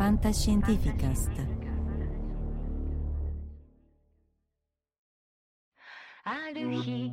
Fantascientificast. ある日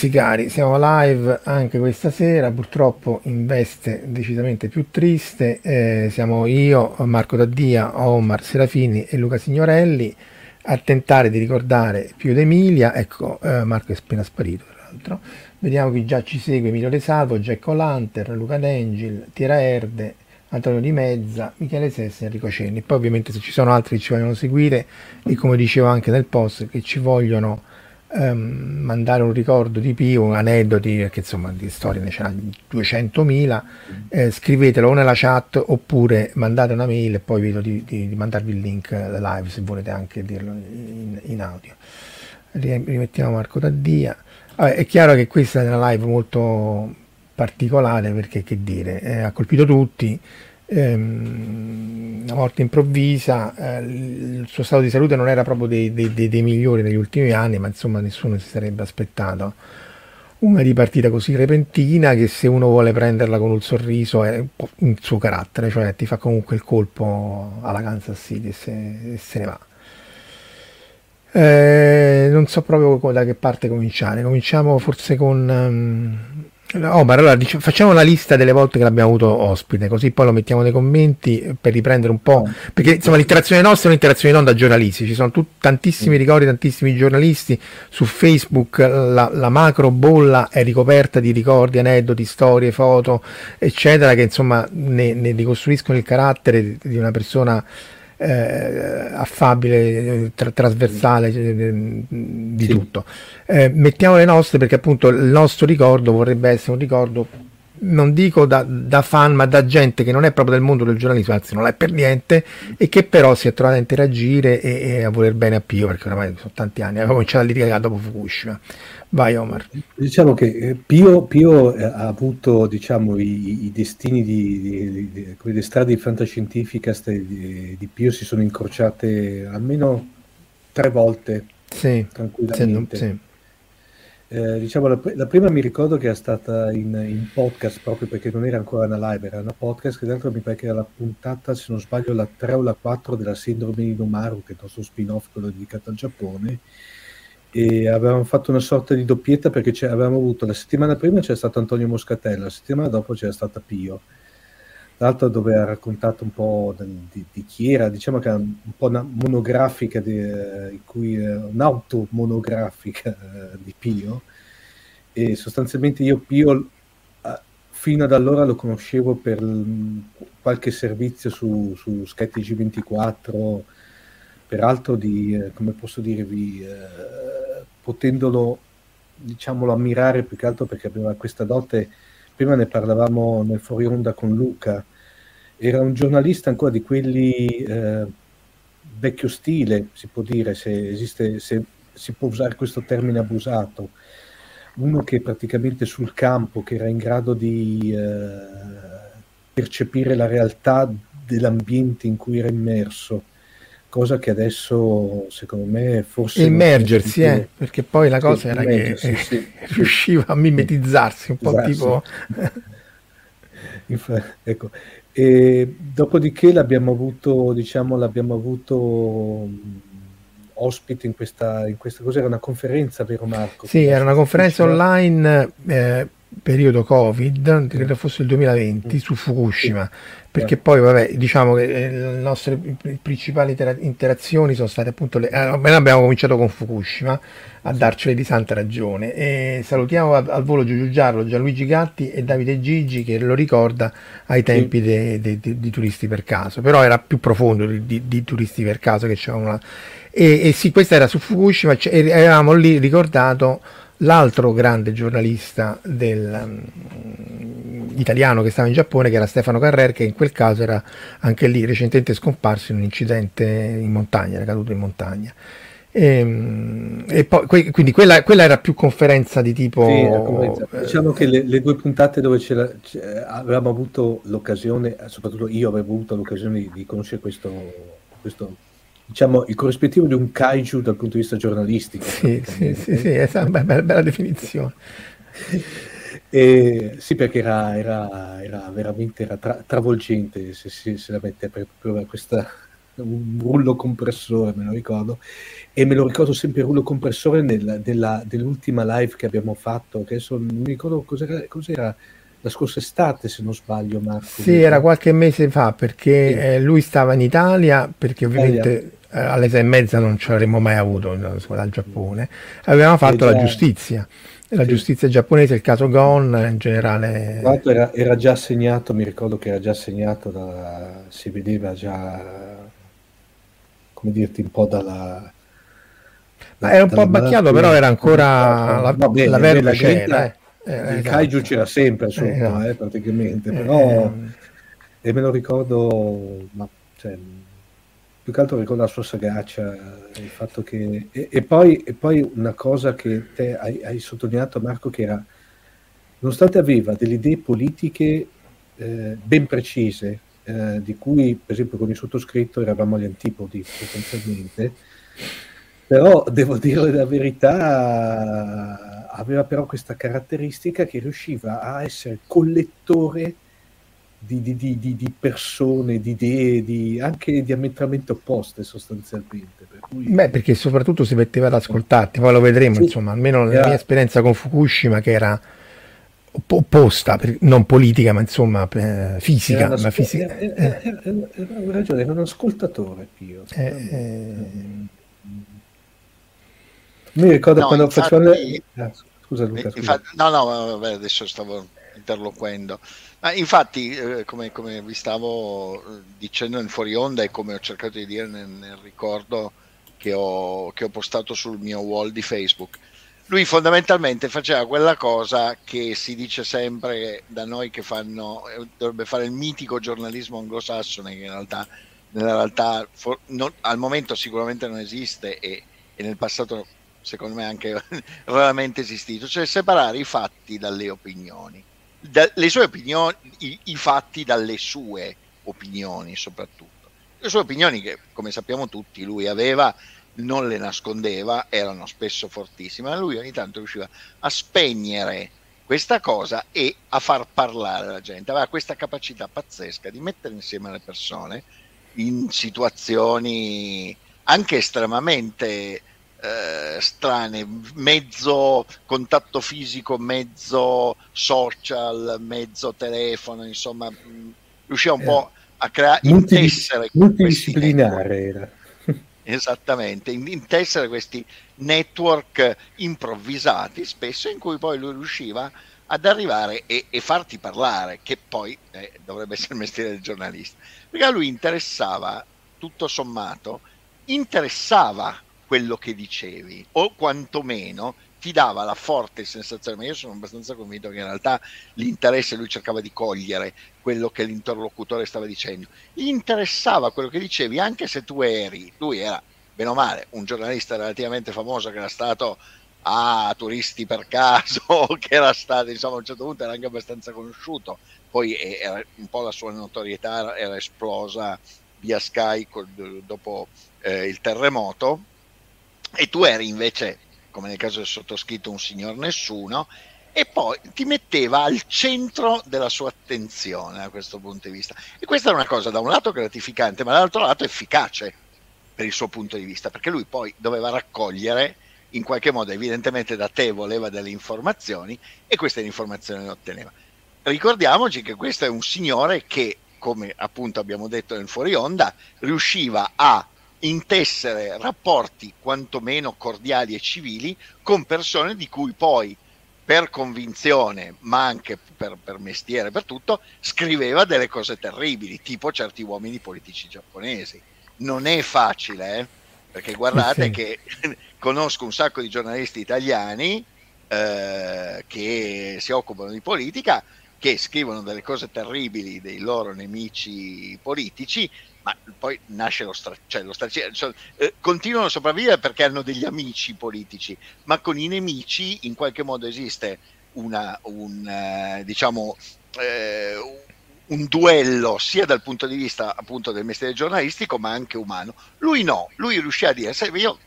Ragazzi cari, siamo live anche questa sera, purtroppo in veste decisamente più triste. Eh, siamo io, Marco Daddia, Omar Serafini e Luca Signorelli a tentare di ricordare più d'Emilia. Ecco, eh, Marco è appena sparito tra l'altro. Vediamo chi già ci segue, Emilio De Salvo, Jack O'Lantern, Luca D'Angel, Tira Erde, Antonio Di Mezza, Michele Sessi Enrico Cenni. Poi ovviamente se ci sono altri che ci vogliono seguire e come dicevo anche nel post che ci vogliono ehm, mandare un ricordo di Pio, aneddoti, perché insomma di storie ne ce n'ha 200.000, eh, scrivetelo o nella chat oppure mandate una mail e poi vedo di, di- di mandarvi il link live se volete anche dirlo in, in audio. Ri- Rimettiamo Marco Taddia. Vabbè, è chiaro che questa è una live molto particolare perché che dire, eh, ha colpito tutti. Ehm, morte improvvisa, eh, il suo stato di salute non era proprio dei, dei- dei- dei migliori negli ultimi anni, ma insomma nessuno si sarebbe aspettato una ripartita così repentina che se uno vuole prenderla con un sorriso è un suo carattere, cioè ti fa comunque il colpo alla Kansas City e se, se ne va. Eh, non so proprio da che parte cominciare. Cominciamo forse con. ehm, Omar, allora dic- facciamo la lista delle volte che l'abbiamo avuto ospite, così poi lo mettiamo nei commenti per riprendere un po'. Perché insomma l'interazione nostra è un'interazione non da giornalisti, ci sono tut- tantissimi ricordi, tantissimi giornalisti su Facebook, la, la macro bolla è ricoperta di ricordi, aneddoti, storie, foto, eccetera, che insomma ne, ne ricostruiscono il carattere di una persona eh, affabile, tra- trasversale eh, di Sì. tutto. Eh, mettiamo le nostre perché appunto il nostro ricordo vorrebbe essere un ricordo, non dico da, da fan, ma da gente che non è proprio del mondo del giornalismo, anzi non è per niente, e che però si è trovata a interagire e, e a voler bene a Pio, perché ormai sono tanti anni, aveva cominciato a litigare dopo Fukushima. Vai Omar. Diciamo che eh, Pio, Pio, eh, ha avuto diciamo, i, i destini di, di- di- di- le strade di fantascientifica di, di Pio si sono incrociate almeno tre volte Sì, se non- tranquillamente. sì. Eh, diciamo, la, la prima mi ricordo che era stata in, in podcast proprio perché non era ancora una live, era una podcast che tra l'altro mi pare che era la puntata, se non sbaglio, la 3 o la 4 della Sindrome di Nomaru, che è il nostro spin-off, quello dedicato al Giappone. e avevamo fatto una sorta di doppietta perché avevamo avuto la settimana prima c'era stato Antonio Moscatello, la settimana dopo c'era stata Pio. Tra l'altro dove ha raccontato un po' di, di, chi era, diciamo che era un po' una monografica, di, eh, in cui, eh, un'automonografica eh, di Pio. E sostanzialmente io Pio fino ad allora lo conoscevo per qualche servizio su, su Skype G24 peraltro di, come posso dirvi, eh, potendolo, diciamolo, ammirare più che altro perché aveva questa dote, prima ne parlavamo nel fuori onda con Luca, era un giornalista ancora di quelli eh, vecchio stile, si può dire, se, esiste, se si può usare questo termine abusato, uno che praticamente sul campo, che era in grado di eh, percepire la realtà dell'ambiente in cui era immerso, cosa che adesso secondo me forse immergersi eh, perché poi la cosa sì, era che sì, sì, riusciva a mimetizzarsi un po' esatto. tipo Infa- ecco. E dopodiché l'abbiamo avuto diciamo l'abbiamo avuto ospite in questa, in questa cosa era una conferenza vero Marco? sì era una conferenza online eh, periodo Covid, credo fosse il 2020, su Fukushima, perché poi vabbè, diciamo che eh, le nostre principali interazioni sono state appunto le... Eh, abbiamo cominciato con Fukushima a darcene di santa ragione. E salutiamo al, volo Giulio Giarlo, Gianluigi Gatti e Davide Gigi che lo ricorda ai tempi di turisti per caso, però era più profondo di, di turisti per caso che c'era una... E, e sì, questa era su Fukushima e avevamo lì ricordato l'altro grande giornalista del, um, italiano che stava in Giappone, che era Stefano Carrer, che in quel caso era anche lì recentemente scomparso in un incidente in montagna, era caduto in montagna. E, ehm, e poi, quindi quella, quella, era più conferenza di tipo. Sì, diciamo che le, le, due puntate dove avevamo avuto l'occasione, soprattutto io avevo avuto l'occasione di, di conoscere questo, questo diciamo, il corrispettivo di un kaiju dal punto di vista giornalistico. Sì, sì, sì, sì, esa, bella, bella definizione. E, sì, perché era, era, era veramente era tra, travolgente se, se, se, la mette per questa, un rullo compressore, me lo ricordo, e me lo ricordo sempre il rullo compressore nella, della, dell'ultima live che abbiamo fatto, che adesso non mi ricordo cos'era, cos'era la scorsa estate, se non sbaglio, Marco. Sì, era qualche mese fa, perché sì. eh, lui stava in Italia, perché ovviamente... Italia alle sei e mezza non ci avremmo mai avuto dal Giappone, avevamo fatto la giustizia, la sì. giustizia giapponese, il caso Gon in generale. Era, era, già segnato, mi ricordo che era già segnato, da, si vedeva già, come dirti, un po' dalla... Ma era un po' abbacchiato, però era ancora la, bene, la vera c'era. Eh. Eh, il esatto. kaiju c'era sempre sotto, eh, no. eh, praticamente, però... Eh, e me lo ricordo, ma, cioè, più che altro ricordo la sua sagacia, il fatto che... E, e, poi, e poi, una cosa che te hai, hai, sottolineato Marco, che era, nonostante aveva delle idee politiche eh, ben precise, eh, di cui per esempio con il sottoscritto eravamo agli antipodi sostanzialmente, però devo dire la verità, aveva però questa caratteristica che riusciva a essere collettore di, di, di, di, persone, di idee, di, anche diametralmente opposte sostanzialmente. Per cui... Beh, perché soprattutto si metteva ad ascoltarti, poi lo vedremo, sì, insomma, almeno nella mia esperienza con Fukushima che era opposta, non politica, ma insomma fisica. Era ma fisica. Era, era, era, era, ragione, era un ascoltatore Pio. Eh, eh... Mi ricordo no, quando infatti, facevano... Ah, scusa Luca, scusa. Infatti, no, no, vabbè, adesso stavo interloquendo. Ma infatti, eh, come, come, vi stavo eh, dicendo in fuori onda e come ho cercato di dire nel, nel ricordo che ho, che ho, postato sul mio wall di Facebook, lui fondamentalmente faceva quella cosa che si dice sempre da noi che fanno, eh, dovrebbe fare il mitico giornalismo anglosassone, che in realtà, nella realtà for, non, al momento sicuramente non esiste e, e nel passato secondo me anche raramente esistito, cioè separare i fatti dalle opinioni da, le sue opinioni, i, i fatti dalle sue opinioni soprattutto. Le sue opinioni che, come sappiamo tutti, lui aveva, non le nascondeva, erano spesso fortissime, ma lui ogni tanto riusciva a spegnere questa cosa e a far parlare la gente. Aveva questa capacità pazzesca di mettere insieme le persone in situazioni anche estremamente eh, strane, mezzo contatto fisico, mezzo social, mezzo telefono, insomma, mh, riusciva un eh, po' a creare, intessere multidisciplinare era. Esattamente, intessere questi network improvvisati spesso in cui poi lui riusciva ad arrivare e, e farti parlare, che poi eh, dovrebbe essere il mestiere del giornalista, perché a lui interessava, tutto sommato, interessava quello che dicevi, o quantomeno ti dava la forte sensazione, ma io sono abbastanza convinto che in realtà l'interesse lui cercava di cogliere quello che l'interlocutore stava dicendo, gli interessava quello che dicevi anche se tu eri, lui era bene o male un giornalista relativamente famoso che era stato a turisti per caso, che era stato insomma a un certo punto era anche abbastanza conosciuto, poi era, un po' la sua notorietà era esplosa via Sky dopo eh, il terremoto e tu eri invece come nel caso del sottoscritto un signor nessuno, e poi ti metteva al centro della sua attenzione da questo punto di vista. E questa è una cosa da un lato gratificante, ma dall'altro lato efficace per il suo punto di vista, perché lui poi doveva raccogliere in qualche modo, evidentemente da te voleva delle informazioni e queste informazioni le otteneva. Ricordiamoci che questo è un signore che, come appunto abbiamo detto nel fuori onda, riusciva a intessere rapporti quantomeno cordiali e civili con persone di cui poi per convinzione, ma anche per, per, mestiere, per tutto, scriveva delle cose terribili, tipo certi uomini politici giapponesi. Non è facile, eh? perché guardate sì. che conosco un sacco di giornalisti italiani eh, che si occupano di politica, che scrivono delle cose terribili dei loro nemici politici ma poi nasce lo straccio, cioè cioè, eh, continuano a sopravvivere perché hanno degli amici politici, ma con i nemici in qualche modo esiste una, un, eh, diciamo, eh, un duello sia dal punto di vista appunto del mestiere giornalistico ma anche umano. Lui no, lui riuscì a dire, sai, io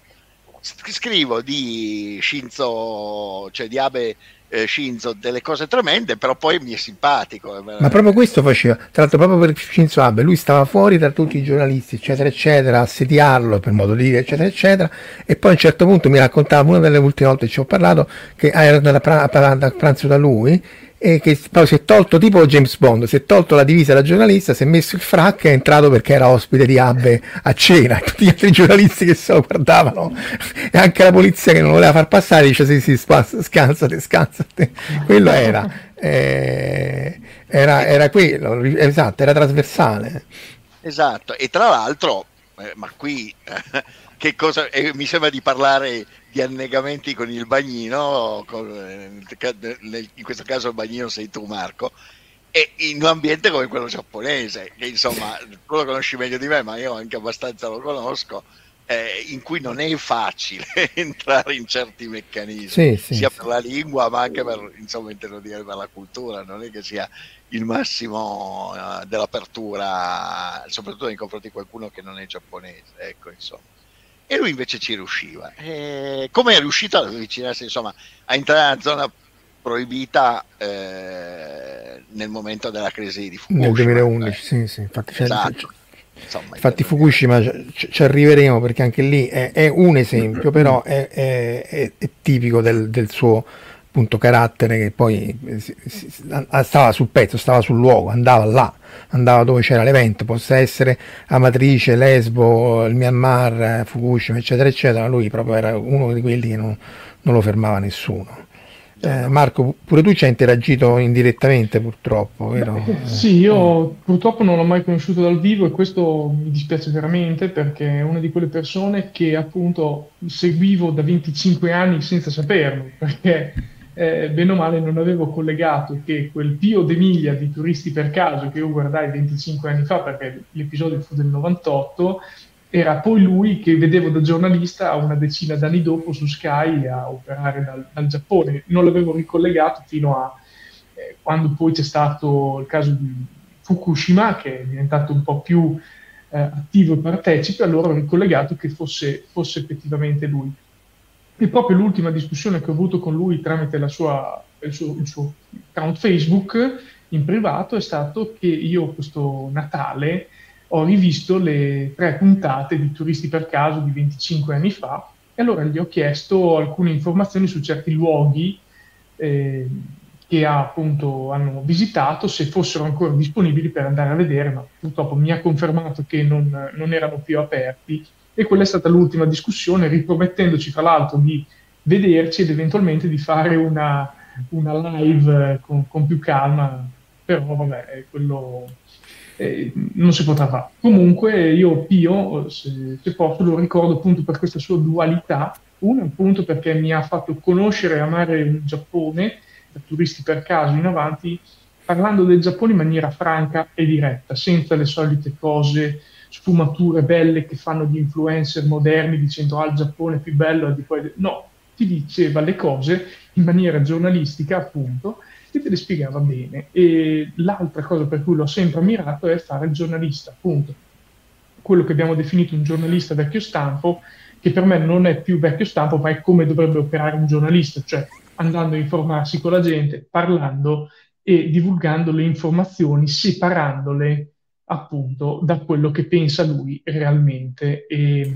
scrivo di Shinzo, cioè di Abe eh, Shinzo delle cose tremende, però poi mi è simpatico. Ma proprio questo faceva, tra l'altro proprio per Shinzo Abe, lui stava fuori tra tutti i giornalisti, eccetera, eccetera, a sediarlo per modo di dire, eccetera, eccetera, e poi a un certo punto mi raccontava, una delle ultime volte che ci ho parlato, che andata a pranzo da lui e che poi si è tolto tipo James Bond, si è tolto la divisa da giornalista, si è messo il frac e è entrato perché era ospite di Abbe a cena. Tutti gli altri giornalisti che se lo guardavano e anche la polizia che non voleva far passare dice sì sì scansate scansate. Quello era. Eh, era, era quello esatto era trasversale. Esatto. E tra l'altro eh, ma qui che cosa eh, mi sembra di parlare di annegamenti con il bagnino, con, nel, in questo caso il bagnino sei tu Marco, e in un ambiente come quello giapponese, che insomma tu lo conosci meglio di me, ma io anche abbastanza lo conosco, eh, in cui non è facile entrare in certi meccanismi, sì, sì, sia sì. per la lingua ma anche per, insomma, dire, per la cultura, non è che sia il massimo uh, dell'apertura, soprattutto nei confronti di qualcuno che non è giapponese, ecco insomma e lui invece ci riusciva. Come è riuscito ad avvicinarsi, insomma, a entrare nella zona proibita eh, nel momento della crisi di Fukushima? Nel 2011, eh. sì, sì, infatti, esatto. Insomma, infatti Fukushima ci, ci, arriveremo perché anche lì è, è un esempio, però è, è, è tipico del, del suo appunto carattere che poi stava sul pezzo, stava sul luogo, andava là, andava dove c'era l'evento, possa essere Amatrice, Lesbo, il Myanmar, Fukushima, eccetera, eccetera, lui proprio era uno di quelli che non, non lo fermava nessuno. Eh, Marco, pure tu ci hai interagito indirettamente purtroppo, vero? Beh, sì, io purtroppo non l'ho mai conosciuto dal vivo e questo mi dispiace veramente perché è una di quelle persone che appunto seguivo da 25 anni senza saperlo, perché eh, bene o male non avevo collegato che quel Pio d'Emilia di Turisti per caso che io guardai 25 anni fa perché l'episodio fu del 98 era poi lui che vedevo da giornalista una decina d'anni dopo su Sky a operare dal, dal Giappone. Non l'avevo ricollegato fino a eh, quando poi c'è stato il caso di Fukushima, che è diventato un po' più eh, attivo e partecipe, allora ho ricollegato che fosse, fosse effettivamente lui. E proprio l'ultima discussione che ho avuto con lui tramite sua, il, suo, il, suo, account Facebook in privato è stato che io questo Natale ho rivisto le tre puntate di Turisti per caso di 25 anni fa E allora gli ho chiesto alcune informazioni su certi luoghi eh, che appunto hanno visitato, se fossero ancora disponibili per andare a vedere, ma purtroppo mi ha confermato che non, non erano più aperti. E quella è stata l'ultima discussione, ripromettendoci tra l'altro di vederci ed eventualmente di fare una, una live con, con, più calma, però vabbè, quello eh, non si potrà fare. Comunque io Pio, se, se, posso, lo ricordo appunto per questa sua dualità, uno appunto perché mi ha fatto conoscere e amare il Giappone, da turisti per caso in avanti, parlando del Giappone in maniera franca e diretta, senza le solite cose sfumature belle che fanno gli influencer moderni dicendo ah il Giappone è più bello di poi no, ti diceva le cose in maniera giornalistica, appunto, e te le spiegava bene. E l'altra cosa per cui l'ho sempre ammirato è fare il giornalista, appunto. Quello che abbiamo definito un giornalista vecchio stampo, che per me non è più vecchio stampo, ma è come dovrebbe operare un giornalista, cioè andando a informarsi con la gente, parlando e divulgando le informazioni, separandole appunto da quello che pensa lui realmente. E,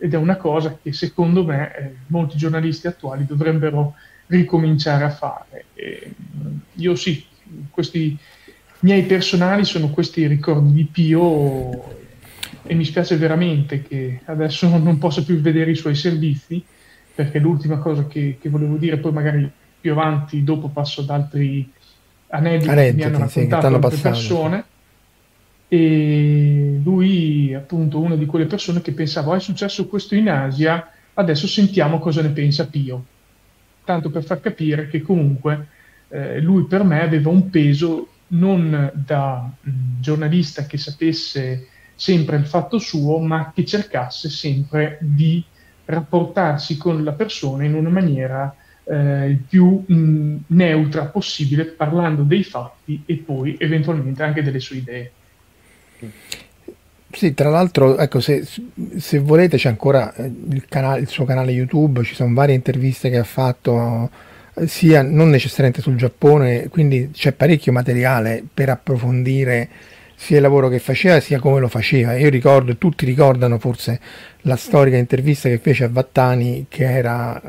ed è una cosa che secondo me eh, molti giornalisti attuali dovrebbero ricominciare a fare. E, io sì, questi miei personali sono questi ricordi di Pio e mi spiace veramente che adesso non possa più vedere i suoi servizi, perché l'ultima cosa che, che volevo dire, poi magari più avanti, dopo passo ad altri aneddoti, aneddoti che mi hanno raccontato sì, altre persone e lui appunto una di quelle persone che pensava oh, è successo questo in Asia, adesso sentiamo cosa ne pensa Pio. Tanto per far capire che comunque eh, lui per me aveva un peso non da mh, giornalista che sapesse sempre il fatto suo, ma che cercasse sempre di rapportarsi con la persona in una maniera eh, il più mh, neutra possibile, parlando dei fatti e poi eventualmente anche delle sue idee. Sì, tra l'altro, ecco, se, se volete c'è ancora eh, il, canale, il suo canale YouTube, ci sono varie interviste che ha fatto, sia non necessariamente sul Giappone, quindi c'è parecchio materiale per approfondire sia il lavoro che faceva sia come lo faceva. Io ricordo, tutti ricordano forse la storica intervista che fece a Vattani, che era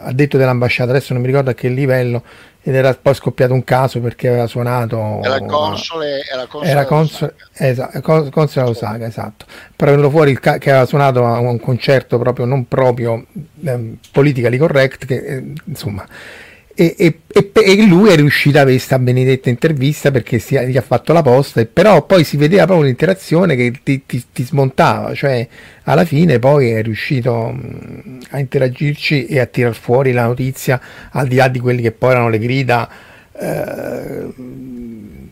addetto dell'ambasciata, adesso non mi ricordo a che livello, ed era poi scoppiato un caso perché aveva suonato era console era console, era console, esatto, console Osaka esatto. Però venuto fuori il ca- che aveva suonato a un concerto proprio non proprio eh, politically correct che eh, insomma e, e, e, lui è riuscito a avere questa benedetta intervista perché si, gli ha fatto la posta, però poi si vedeva proprio l'interazione che ti, ti, ti smontava, cioè alla fine poi è riuscito a interagirci e a tirar fuori la notizia al di là di quelli che poi erano le grida. Eh,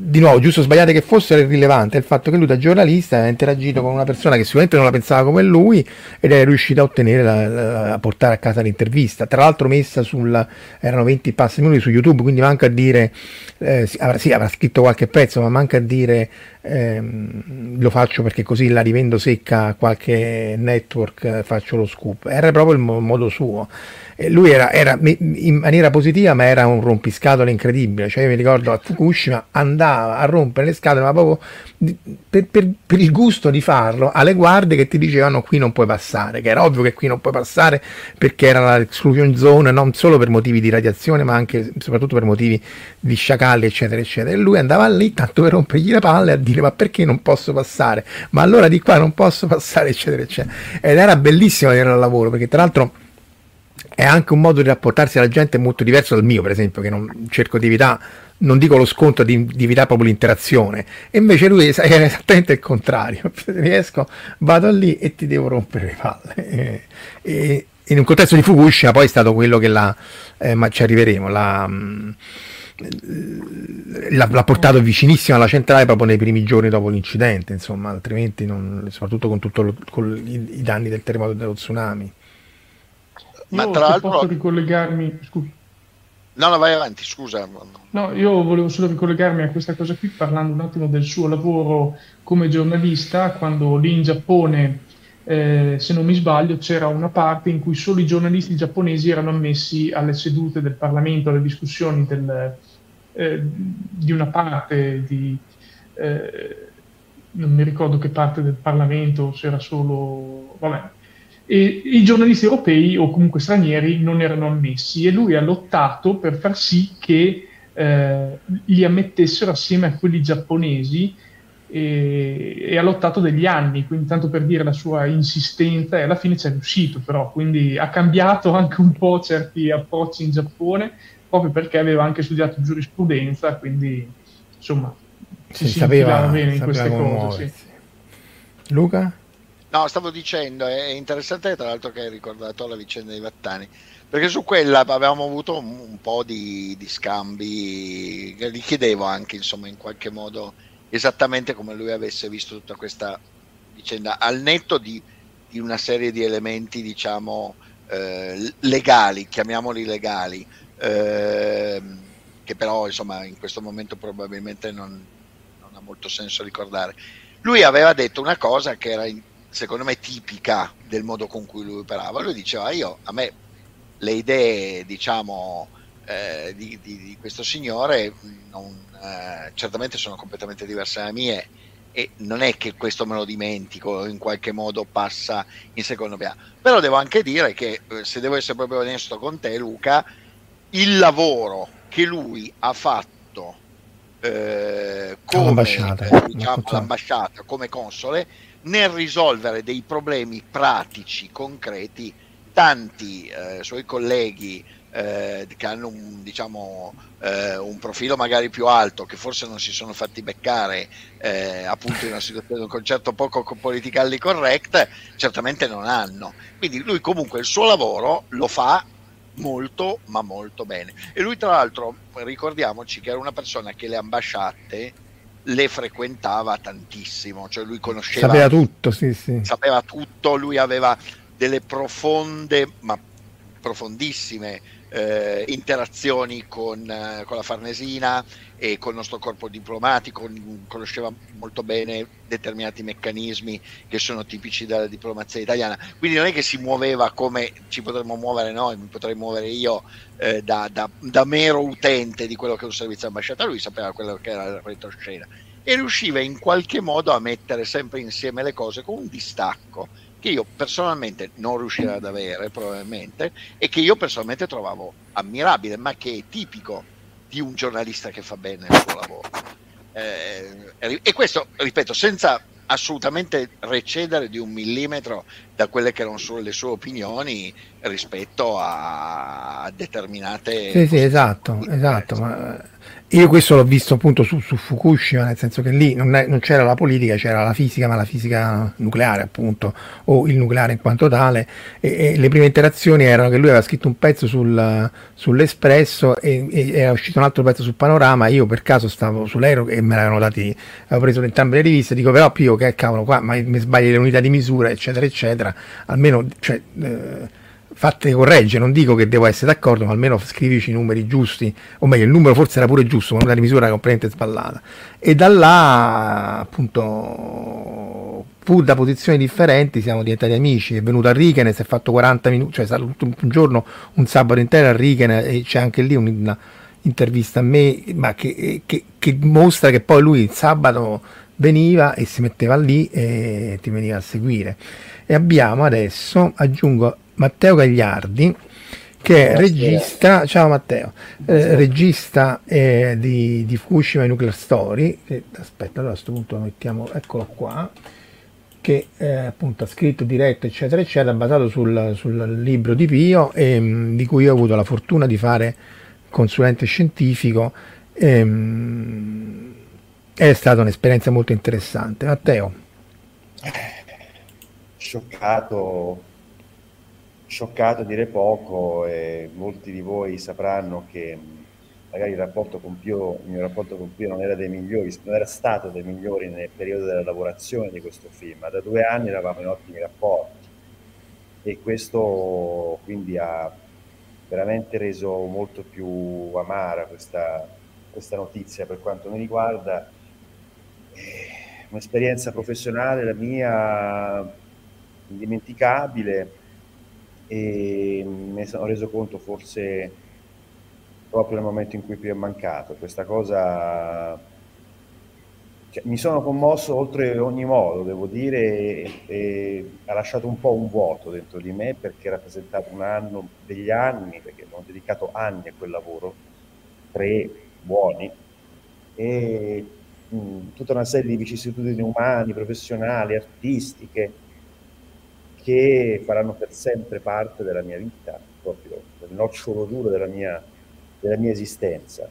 di nuovo, giusto o sbagliate che fossero, irrilevante è il fatto che lui da giornalista ha interagito con una persona che sicuramente non la pensava come lui ed è riuscito a ottenere, la, la, a portare a casa l'intervista. Tra l'altro messa sul, erano 20 passi minuti su YouTube, quindi manca a dire, eh, avrà, sì, avrà scritto qualche pezzo, ma manca a dire ehm, lo faccio perché così la rivendo secca a qualche network, faccio lo scoop. Era proprio il modo suo lui era, era, in maniera positiva, ma era un rompiscatole incredibile. Cioè, io mi ricordo a Fukushima andava a rompere le scatole, ma proprio per, per, per, il gusto di farlo, alle guardie che ti dicevano qui non puoi passare, che era ovvio che qui non puoi passare perché era l'exclusion zone, non solo per motivi di radiazione, ma anche soprattutto per motivi di sciacalli, eccetera, eccetera. E lui andava lì tanto per rompergli le palle a dire ma perché non posso passare? Ma allora di qua non posso passare, eccetera, eccetera. Ed era bellissimo vedere al lavoro, perché tra l'altro è anche un modo di rapportarsi alla gente molto diverso dal mio, per esempio, che non cerco di evitare, non dico lo scontro, di, di evitare proprio l'interazione. E invece lui è esattamente il contrario. Se riesco, vado lì e ti devo rompere le palle. E, e in un contesto di Fukushima poi è stato quello che l'ha, eh, ma ci arriveremo, l'ha, mm, l'ha, l'ha, portato vicinissimo alla centrale proprio nei primi giorni dopo l'incidente, insomma, altrimenti non, soprattutto con, tutto lo, con i, i danni del terremoto e dello tsunami. Ma io, tra l'altro... Posso ricollegarmi... Scusa. No, no, vai avanti, scusa. No, io volevo solo ricollegarmi a questa cosa qui parlando un attimo del suo lavoro come giornalista, quando lì in Giappone, eh, se non mi sbaglio, c'era una parte in cui solo i giornalisti giapponesi erano ammessi alle sedute del Parlamento, alle discussioni del, eh, di una parte di, eh, non mi ricordo che parte del Parlamento, se era solo... Vabbè. E i giornalisti europei o comunque stranieri non erano ammessi e lui ha lottato per far sì che eh, li ammettessero assieme a quelli giapponesi e, e, ha lottato degli anni, quindi tanto per dire la sua insistenza e alla fine ci è riuscito però, quindi ha cambiato anche un po' certi approcci in Giappone proprio perché aveva anche studiato giurisprudenza, quindi insomma si, si sapeva bene in queste cose. Sì. Luca? No, stavo dicendo, è interessante tra l'altro che hai ricordato la vicenda di Vattani, perché su quella avevamo avuto un, un po' di, di, scambi, gli chiedevo anche insomma in qualche modo esattamente come lui avesse visto tutta questa vicenda, al netto di, di una serie di elementi diciamo eh, legali, chiamiamoli legali, eh, che però insomma in questo momento probabilmente non, non, ha molto senso ricordare. Lui aveva detto una cosa che era secondo me tipica del modo con cui lui operava. Lui diceva io a me le idee diciamo eh, di, di, di, questo signore non, eh, certamente sono completamente diverse dalle mie e non è che questo me lo dimentico in qualche modo passa in secondo piano però devo anche dire che eh, se devo essere proprio onesto con te Luca il lavoro che lui ha fatto eh, come l'ambasciata, eh, diciamo, l'ambasciata come console nel risolvere dei problemi pratici concreti tanti eh, suoi colleghi eh, che hanno un, diciamo, eh, un, profilo magari più alto, che forse non si sono fatti beccare eh, appunto in una situazione, un concetto poco politically correct, certamente non hanno. Quindi lui comunque il suo lavoro lo fa molto ma molto bene. E lui tra l'altro ricordiamoci che era una persona che le ambasciate le frequentava tantissimo, cioè lui conosceva... Sapeva tutto, sì, sì. Sapeva tutto, lui aveva delle profonde, ma profondissime eh, interazioni con, eh, con, la Farnesina e con il nostro corpo diplomatico, conosceva molto bene determinati meccanismi che sono tipici della diplomazia italiana, quindi non è che si muoveva come ci potremmo muovere noi, mi potrei muovere io eh, da, da, da, mero utente di quello che è un servizio ambasciata, lui sapeva quello che era il retroscena. E riusciva in qualche modo a mettere sempre insieme le cose con un distacco che io personalmente non riuscirei ad avere probabilmente e che io personalmente trovavo ammirabile, ma che è tipico di un giornalista che fa bene il suo lavoro. Eh, e questo, ripeto, senza assolutamente recedere di un millimetro da quelle che non sono le sue opinioni rispetto a determinate... Sì, sì, esatto, esatto, ma io questo l'ho visto appunto su, su Fukushima, nel senso che lì non, è, non, c'era la politica, c'era la fisica, ma la fisica nucleare appunto, o il nucleare in quanto tale, e, e le prime interazioni erano che lui aveva scritto un pezzo sul, sull'Espresso e, e, era uscito un altro pezzo sul Panorama, io per caso stavo sull'aereo e me l'avevano dati, avevo preso entrambe le riviste, dico però Pio che cavolo qua, ma mi sbagli le unità di misura, eccetera, eccetera, almeno... Cioè, eh, fatte correggere, non dico che devo essere d'accordo, ma almeno scrivici i numeri giusti, o meglio il numero forse era pure giusto, ma una misura completamente sballata. E da là, appunto, pur da posizioni differenti siamo diventati amici, è venuto a Richen, si è fatto 40 minuti, cioè è stato tutto un giorno, un sabato intero a Richen e c'è anche lì un'intervista a me, ma che, che, che mostra che poi lui il sabato veniva e si metteva lì e ti veniva a seguire. E abbiamo adesso, aggiungo Matteo Gagliardi, che è regista, ciao Matteo, eh, regista eh, di, di, Fukushima Nuclear Story, che, aspetta, allora a questo punto lo mettiamo, eccolo qua, che eh, appunto ha scritto, diretto, eccetera, eccetera, basato sul, sul libro di Pio, e, mh, di cui ho avuto la fortuna di fare consulente scientifico. E, mh, è stata un'esperienza molto interessante. Matteo. Scioccato scioccato dire poco e molti di voi sapranno che magari il rapporto con Pio, il mio rapporto con Pio non era dei migliori, non era stato dei migliori nel periodo della lavorazione di questo film, ma da due anni eravamo in ottimi rapporti e questo quindi ha veramente reso molto più amara questa, questa notizia per quanto mi riguarda. Un'esperienza professionale, la mia, indimenticabile, e mi sono reso conto forse proprio nel momento in cui più è mancato. Questa cosa ci cioè, mi sono commosso oltre ogni modo, devo dire, e, ha lasciato un po' un vuoto dentro di me perché ha rappresentato un anno degli anni, perché abbiamo dedicato anni a quel lavoro, tre buoni, e mh, tutta una serie di vicissitudini umane, professionali, artistiche, che faranno per sempre parte della mia vita, proprio del nocciolo duro della mia, della mia esistenza.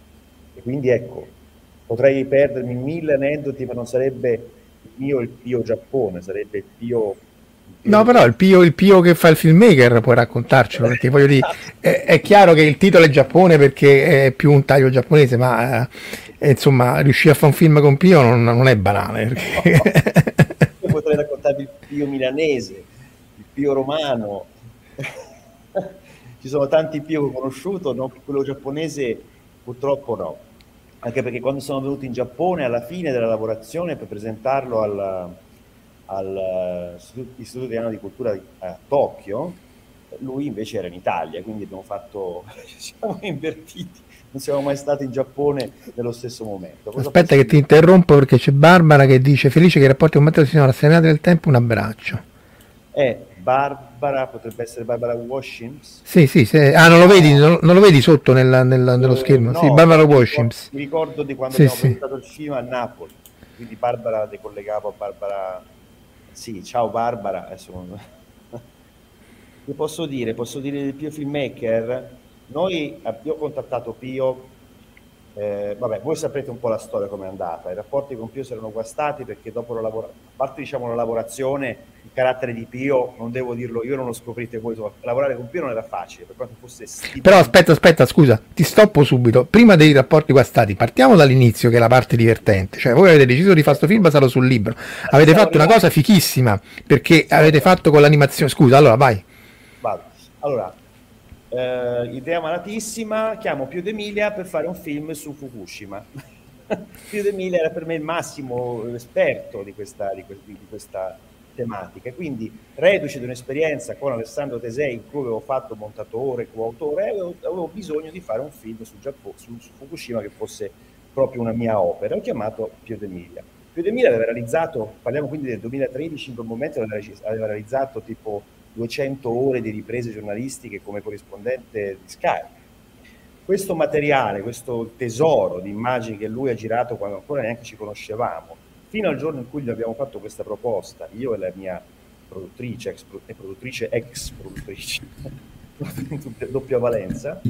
E quindi ecco, potrei perdermi mille aneddoti, ma non sarebbe il mio il Pio Giappone, sarebbe il Pio... No, però il Pio, il Pio che fa il filmmaker può raccontarcelo, perché voglio dire, è, è chiaro che il titolo è Giappone perché è più un taglio giapponese, ma eh, insomma, riuscire a fare un film con Pio non, non è banale. perché- Io potrei raccontarvi il Pio milanese, il Pio romano. Ci sono tanti Pio che ho conosciuto, no? quello giapponese purtroppo no. Anche perché quando sono venuto in Giappone alla fine della lavorazione per presentarlo al, al Istituto Istituto Italiano di Cultura a Tokyo, lui invece era in Italia, quindi abbiamo fatto, ci siamo invertiti, non siamo mai stati in Giappone nello stesso momento. Cosa Aspetta che ti interrompo perché c'è Barbara che dice felice che i rapporti con Matteo siano la serenata del tempo, un abbraccio. Eh, Barbara, potrebbe essere Barbara Washims? Sì, sì, se- ah, non lo vedi, non, non lo vedi sotto nella- nella- nello schermo? Eh, no, sì, Barbara Washims. Mi ricordo di quando Sì, abbiamo sì. presentato il film a Napoli, quindi Barbara decollegavo a Barbara. Sì, ciao Barbara. Adesso... Che posso dire? Posso dire del Pio Filmmaker? Noi, eh, io ho contattato Pio, eh, vabbè, voi saprete un po' la storia come è andata. I rapporti con Pio si erano guastati perché dopo la lavora- a parte diciamo la lavorazione, il carattere di Pio, non devo dirlo io, non lo scoprite voi, lavorare con Pio non era facile, per quanto fosse stipendo. Però aspetta, aspetta, scusa, ti stoppo subito. Prima dei rapporti guastati, partiamo dall'inizio che è la parte divertente. Cioè, voi avete deciso di fare questo film basato sul libro. Avete fatto una cosa fichissima, perché avete fatto con l'animazione. Scusa, allora vai. Vado. Allora, eh, idea malatissima, chiamo Pio D'Emilia per fare un film su Fukushima. Pio D'Emilia era per me il massimo esperto di questa, di di questa tematica, quindi reduce di un'esperienza con Alessandro Tesei in cui avevo fatto montatore, coautore, avevo, avevo bisogno di fare un film su, su- su Fukushima che fosse proprio una mia opera. Ho chiamato Pio D'Emilia. Pio D'Emilia aveva realizzato, parliamo quindi del 2013, in quel momento aveva realizzato tipo 200 ore di riprese giornalistiche come corrispondente di Sky. Questo materiale, questo tesoro di immagini che lui ha girato quando ancora neanche ci conoscevamo, fino al giorno in cui gli abbiamo fatto questa proposta, io e la mia produttrice, ex, pro- produttrice ex produttrice, doppia valenza,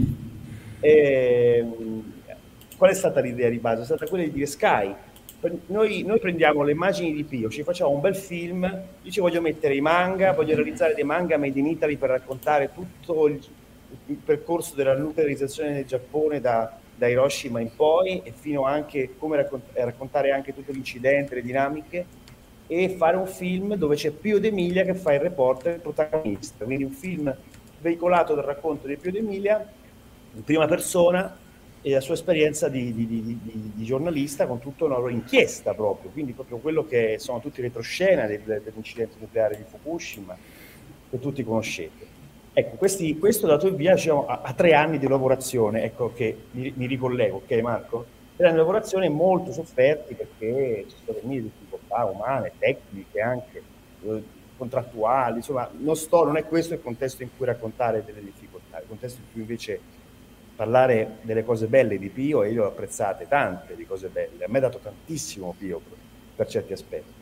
e, qual è stata l'idea di base? È stata quella di dire Sky, noi, noi prendiamo le immagini di Pio, ci facciamo un bel film, io ci voglio mettere i manga, voglio realizzare dei manga made in Italy per raccontare tutto il, il percorso della nuclearizzazione del Giappone da, da Hiroshima in poi e fino anche come raccont- eh, raccontare anche tutto l'incidente, le dinamiche e fare un film dove c'è Pio D'Emilia che fa il reporter il protagonista, quindi un film veicolato dal racconto di Pio D'Emilia in prima persona e la sua esperienza di, di- di- di- giornalista con tutta una loro inchiesta proprio, quindi proprio quello che sono tutti retroscena del- dell'incidente nucleare di Fukushima che tutti conoscete. Ecco, questi- questo dato il via diciamo, a, a tre anni di lavorazione, ecco che mi, mi ricollego, ok Marco? Tre anni di lavorazione molto sofferti perché ci sono mille difficoltà umane, tecniche anche, eh, contrattuali, insomma, non, sto, non è questo il contesto in cui raccontare delle difficoltà, il contesto in cui invece parlare delle cose belle di Pio e io ho apprezzate tante di cose belle, a me ha dato tantissimo Pio per, certi aspetti.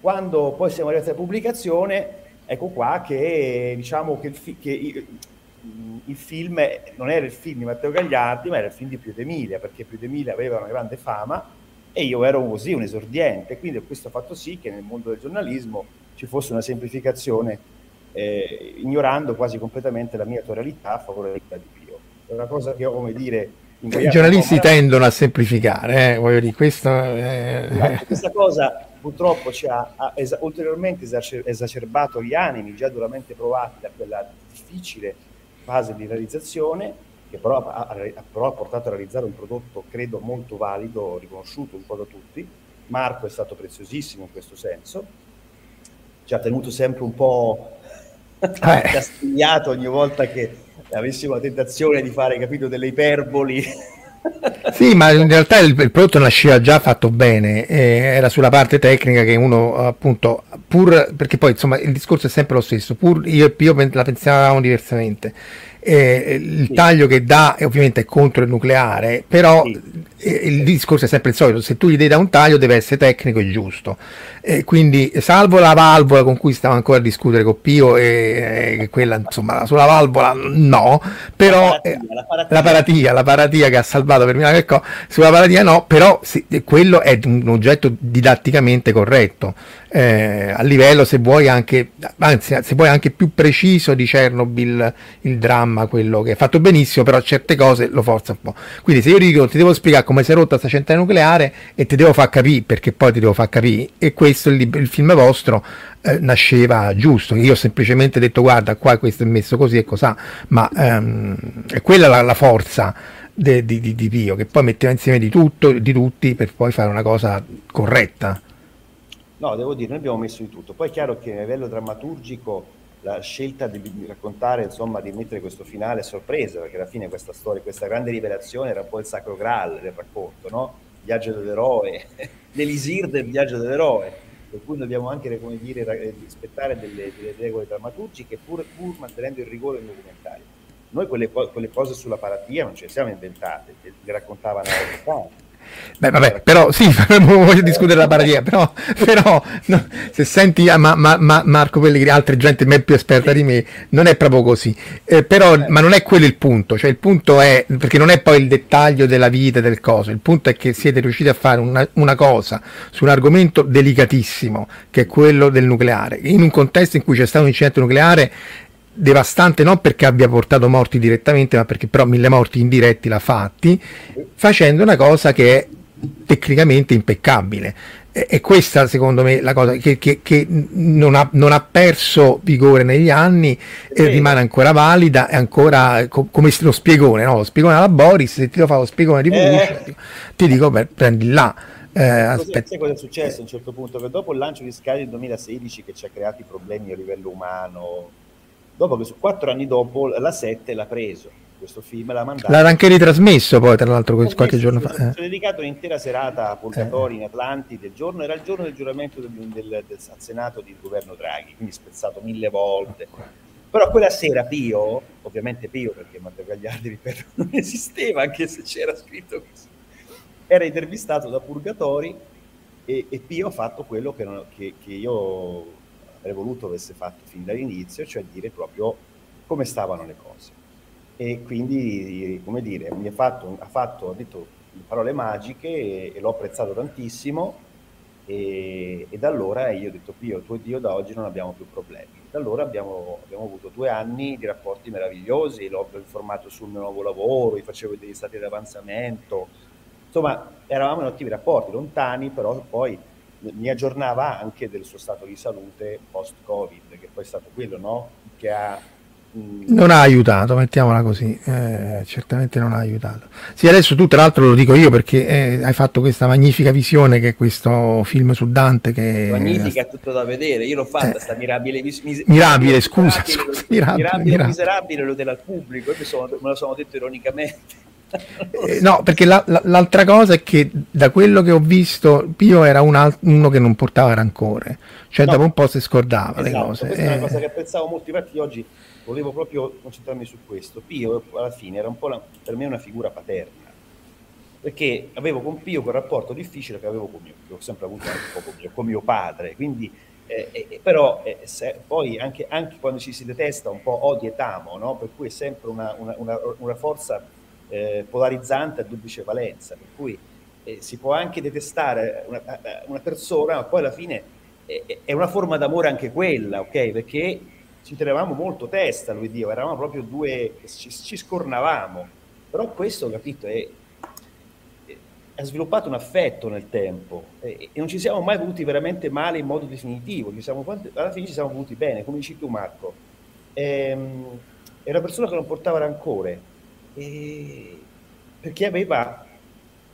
Quando poi siamo arrivati alla pubblicazione, ecco qua che diciamo che il, fi- che i- il film non era il film di Matteo Gagliardi, ma era il film di Pio D'Emilia, perché Pio D'Emilia aveva una grande fama e io ero così un esordiente, quindi questo ha fatto sì che nel mondo del giornalismo ci fosse una semplificazione, eh, ignorando quasi completamente la mia tonalità a favore della vita di Pio. È una cosa che ho, come dire... I ingoiato giornalisti tendono a semplificare, eh, voglio dire, questo è... Questa cosa purtroppo ci ha, ha esa- ulteriormente esacer- esacerbato gli animi già duramente provati da quella difficile fase di realizzazione, che però ha, ha- però ha portato a realizzare un prodotto, credo, molto valido, riconosciuto un po' da tutti. Marco è stato preziosissimo in questo senso, ci ha tenuto sempre un po' castigliato ogni volta che avessimo la tentazione di fare, capito, delle iperboli Sì, ma in realtà il, il prodotto nasceva già fatto bene, eh, era sulla parte tecnica che uno appunto, pur perché poi insomma il discorso è sempre lo stesso, pur io e Pio la pensavamo diversamente. Eh, il Sì. taglio che dà è ovviamente è contro il nucleare, però Sì. Eh, il discorso è sempre il solito, se tu gli devi dare un taglio deve essere tecnico e giusto. Eh, quindi salvo la valvola con cui stavo ancora a discutere con Pio, e, e quella insomma sulla valvola no, però La paratia, eh, la paratia. la paratia, la paratia che ha salvato per miracolo, ecco, sulla paratia no, però sì, quello è un oggetto didatticamente corretto, eh, a livello se vuoi anche, anzi se vuoi anche più preciso di Chernobyl, il dramma, quello che è fatto benissimo, però certe cose lo forza un po'. Quindi se io dico ti devo spiegare come si è rotta sta centrale nucleare e ti devo far capire, perché poi ti devo far capire, e questo il, il film vostro eh, nasceva giusto, io ho semplicemente detto guarda qua questo è messo così e cos'ha, ma ehm, è quella la, la forza di, di- di Pio, che poi metteva insieme di tutto, di tutti per poi fare una cosa corretta. No, devo dire, noi abbiamo messo di tutto. Poi è chiaro che a livello drammaturgico la scelta di, raccontare, insomma, di mettere questo finale sorpresa, perché alla fine questa storia, questa grande rivelazione era un po' il sacro graal del racconto, no? Il viaggio dell'eroe, l'elisir del viaggio dell'eroe, per cui dobbiamo anche, come dire, eh, rispettare delle, delle regole drammaturgiche pur, pur mantenendo il rigore del documentario. Noi quelle, quelle cose sulla paratia non ce le siamo inventate, le, raccontavano altri Beh, vabbè, però sì, non voglio discutere la paradia, però, però no, se senti ah, ma, ma- ma- Marco Pellegrini, altra gente più esperta di me, non è proprio così. Eh, però, ma non è quello il punto, cioè il punto è, perché non è poi il dettaglio della vita del coso, il punto è che siete riusciti a fare una, una cosa su un argomento delicatissimo, che è quello del nucleare, in un contesto in cui c'è stato un incidente nucleare devastante non perché abbia portato morti direttamente, ma perché però mille morti indiretti l'ha fatti, facendo una cosa che è tecnicamente impeccabile. E questa secondo me la cosa che, che- che non, ha, non ha perso vigore negli anni e vero. rimane ancora valida, è ancora co- come lo spiegone, no? Lo spiegone alla Boris, se ti devo fare lo spiegone di Eh. Bush, ti dico beh, prendi là. Eh, sai cosa è successo a un certo punto? Che dopo il lancio di Sky del 2016 che ci ha creato i problemi a livello umano, dopo che su quattro anni dopo la 7 l'ha preso questo film l'ha mandato. L'ha anche ritrasmesso poi, tra l'altro, qualche giorno fa. Eh. ho dedicato un'intera serata a Purgatori in Atlantide. Il giorno era il giorno del giuramento del, del- del- al Senato di governo Draghi, quindi spezzato mille volte. Però quella sera Pio, ovviamente Pio perché Matteo Gagliardi, ripeto, non esisteva anche se c'era scritto così, era intervistato da Purgatori e, e Pio ha fatto quello che, non- che- che io avrei voluto avesse fatto fin dall'inizio, cioè dire proprio come stavano le cose. E quindi, come dire, mi ha fatto, ha fatto, ha detto le parole magiche e, e l'ho apprezzato tantissimo e, e da allora io ho detto Pio, tu ed io da oggi non abbiamo più problemi. Da allora abbiamo, abbiamo avuto due anni di rapporti meravigliosi, l'ho informato sul mio nuovo lavoro, gli facevo vedere gli stati di avanzamento, insomma eravamo in ottimi rapporti, lontani, però poi mi aggiornava anche del suo stato di salute post-Covid, che poi è stato quello, no? Che ha... mh, Non ha aiutato, mettiamola così, eh, certamente non ha aiutato. Sì, adesso tu tra l'altro lo dico io perché eh, hai fatto questa magnifica visione che è questo film su Dante che... magnifica, è tutto da vedere. Io l'ho fatta, Eh. sta mirabile, mis- Mirabile, scusa, miserabile, scusa, mirabile, mirabile, mirabile. miserabile lo della al pubblico. Io mi sono- me lo sono detto ironicamente. Eh, no, perché la- la- l'altra cosa è che da quello che ho visto Pio era un al- uno che non portava rancore, cioè No. dopo un po' si scordava le Esatto, cose. questa è una eh. cosa che apprezzavo molto. Infatti, oggi volevo proprio concentrarmi su questo. Pio, alla fine, era un po' la- per me una figura paterna perché avevo con Pio quel rapporto difficile che avevo con mio, che ho sempre avuto anche un po' con mio, con mio padre. Quindi, eh, eh, però, eh, se- poi anche, anche quando ci si detesta, un po' odi e tamo, no? Per cui è sempre una, una- una- una forza eh, polarizzante a duplice valenza. Per cui eh, si può anche detestare una, una persona, ma poi alla fine è, è una forma d'amore anche quella, ok? Perché ci tenevamo molto testa, lui Dio, eravamo proprio due, ci, ci scornavamo. Però questo, capito, è, ha sviluppato un affetto nel tempo e, non ci siamo mai voluti veramente male in modo definitivo, siamo, alla fine ci siamo voluti bene, come dici tu Marco. Ehm, è una persona che non portava rancore, e- perché aveva,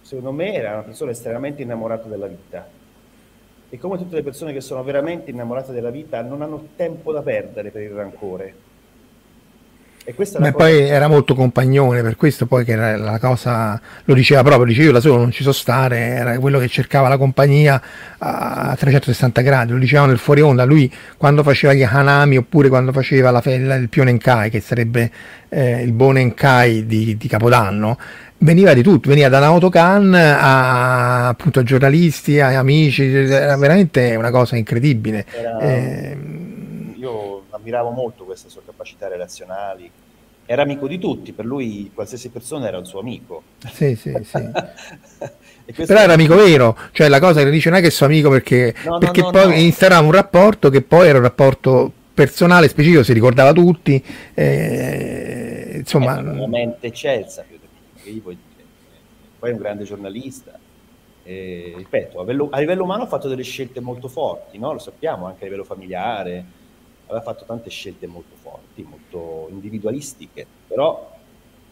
secondo me, era una persona estremamente innamorata della vita. E come tutte le persone che sono veramente innamorate della vita, non hanno tempo da perdere per il rancore. E questa la Beh, cosa- poi era molto compagnone, per questo poi che era la cosa lo diceva proprio, dice io da solo non ci so stare, era quello che cercava la compagnia a 360 gradi, lo dicevano nel fuori onda, lui quando faceva gli Hanami oppure quando faceva la, fe- il Pionenkai, che sarebbe eh, il Bonenkai di, di Capodanno, veniva di tutto, veniva da Naotokan a appunto a giornalisti, a amici, era veramente una cosa incredibile. Era- Eh, ammiravo molto queste sue capacità relazionali. Era amico di tutti, per lui qualsiasi persona era un suo amico. sì, sì, sì. Però era amico vero, cioè la cosa che dice non è che è suo amico perché, No, perché no, poi no. instaurava un rapporto che poi era un rapporto personale, specifico, si ricordava tutti, eh, insomma, è veramente eccelsa, più che io poi, poi è un grande giornalista. E, ripeto, a livello, a livello umano ha fatto delle scelte molto forti, no? lo sappiamo anche a livello familiare, aveva fatto tante scelte molto forti, molto individualistiche, però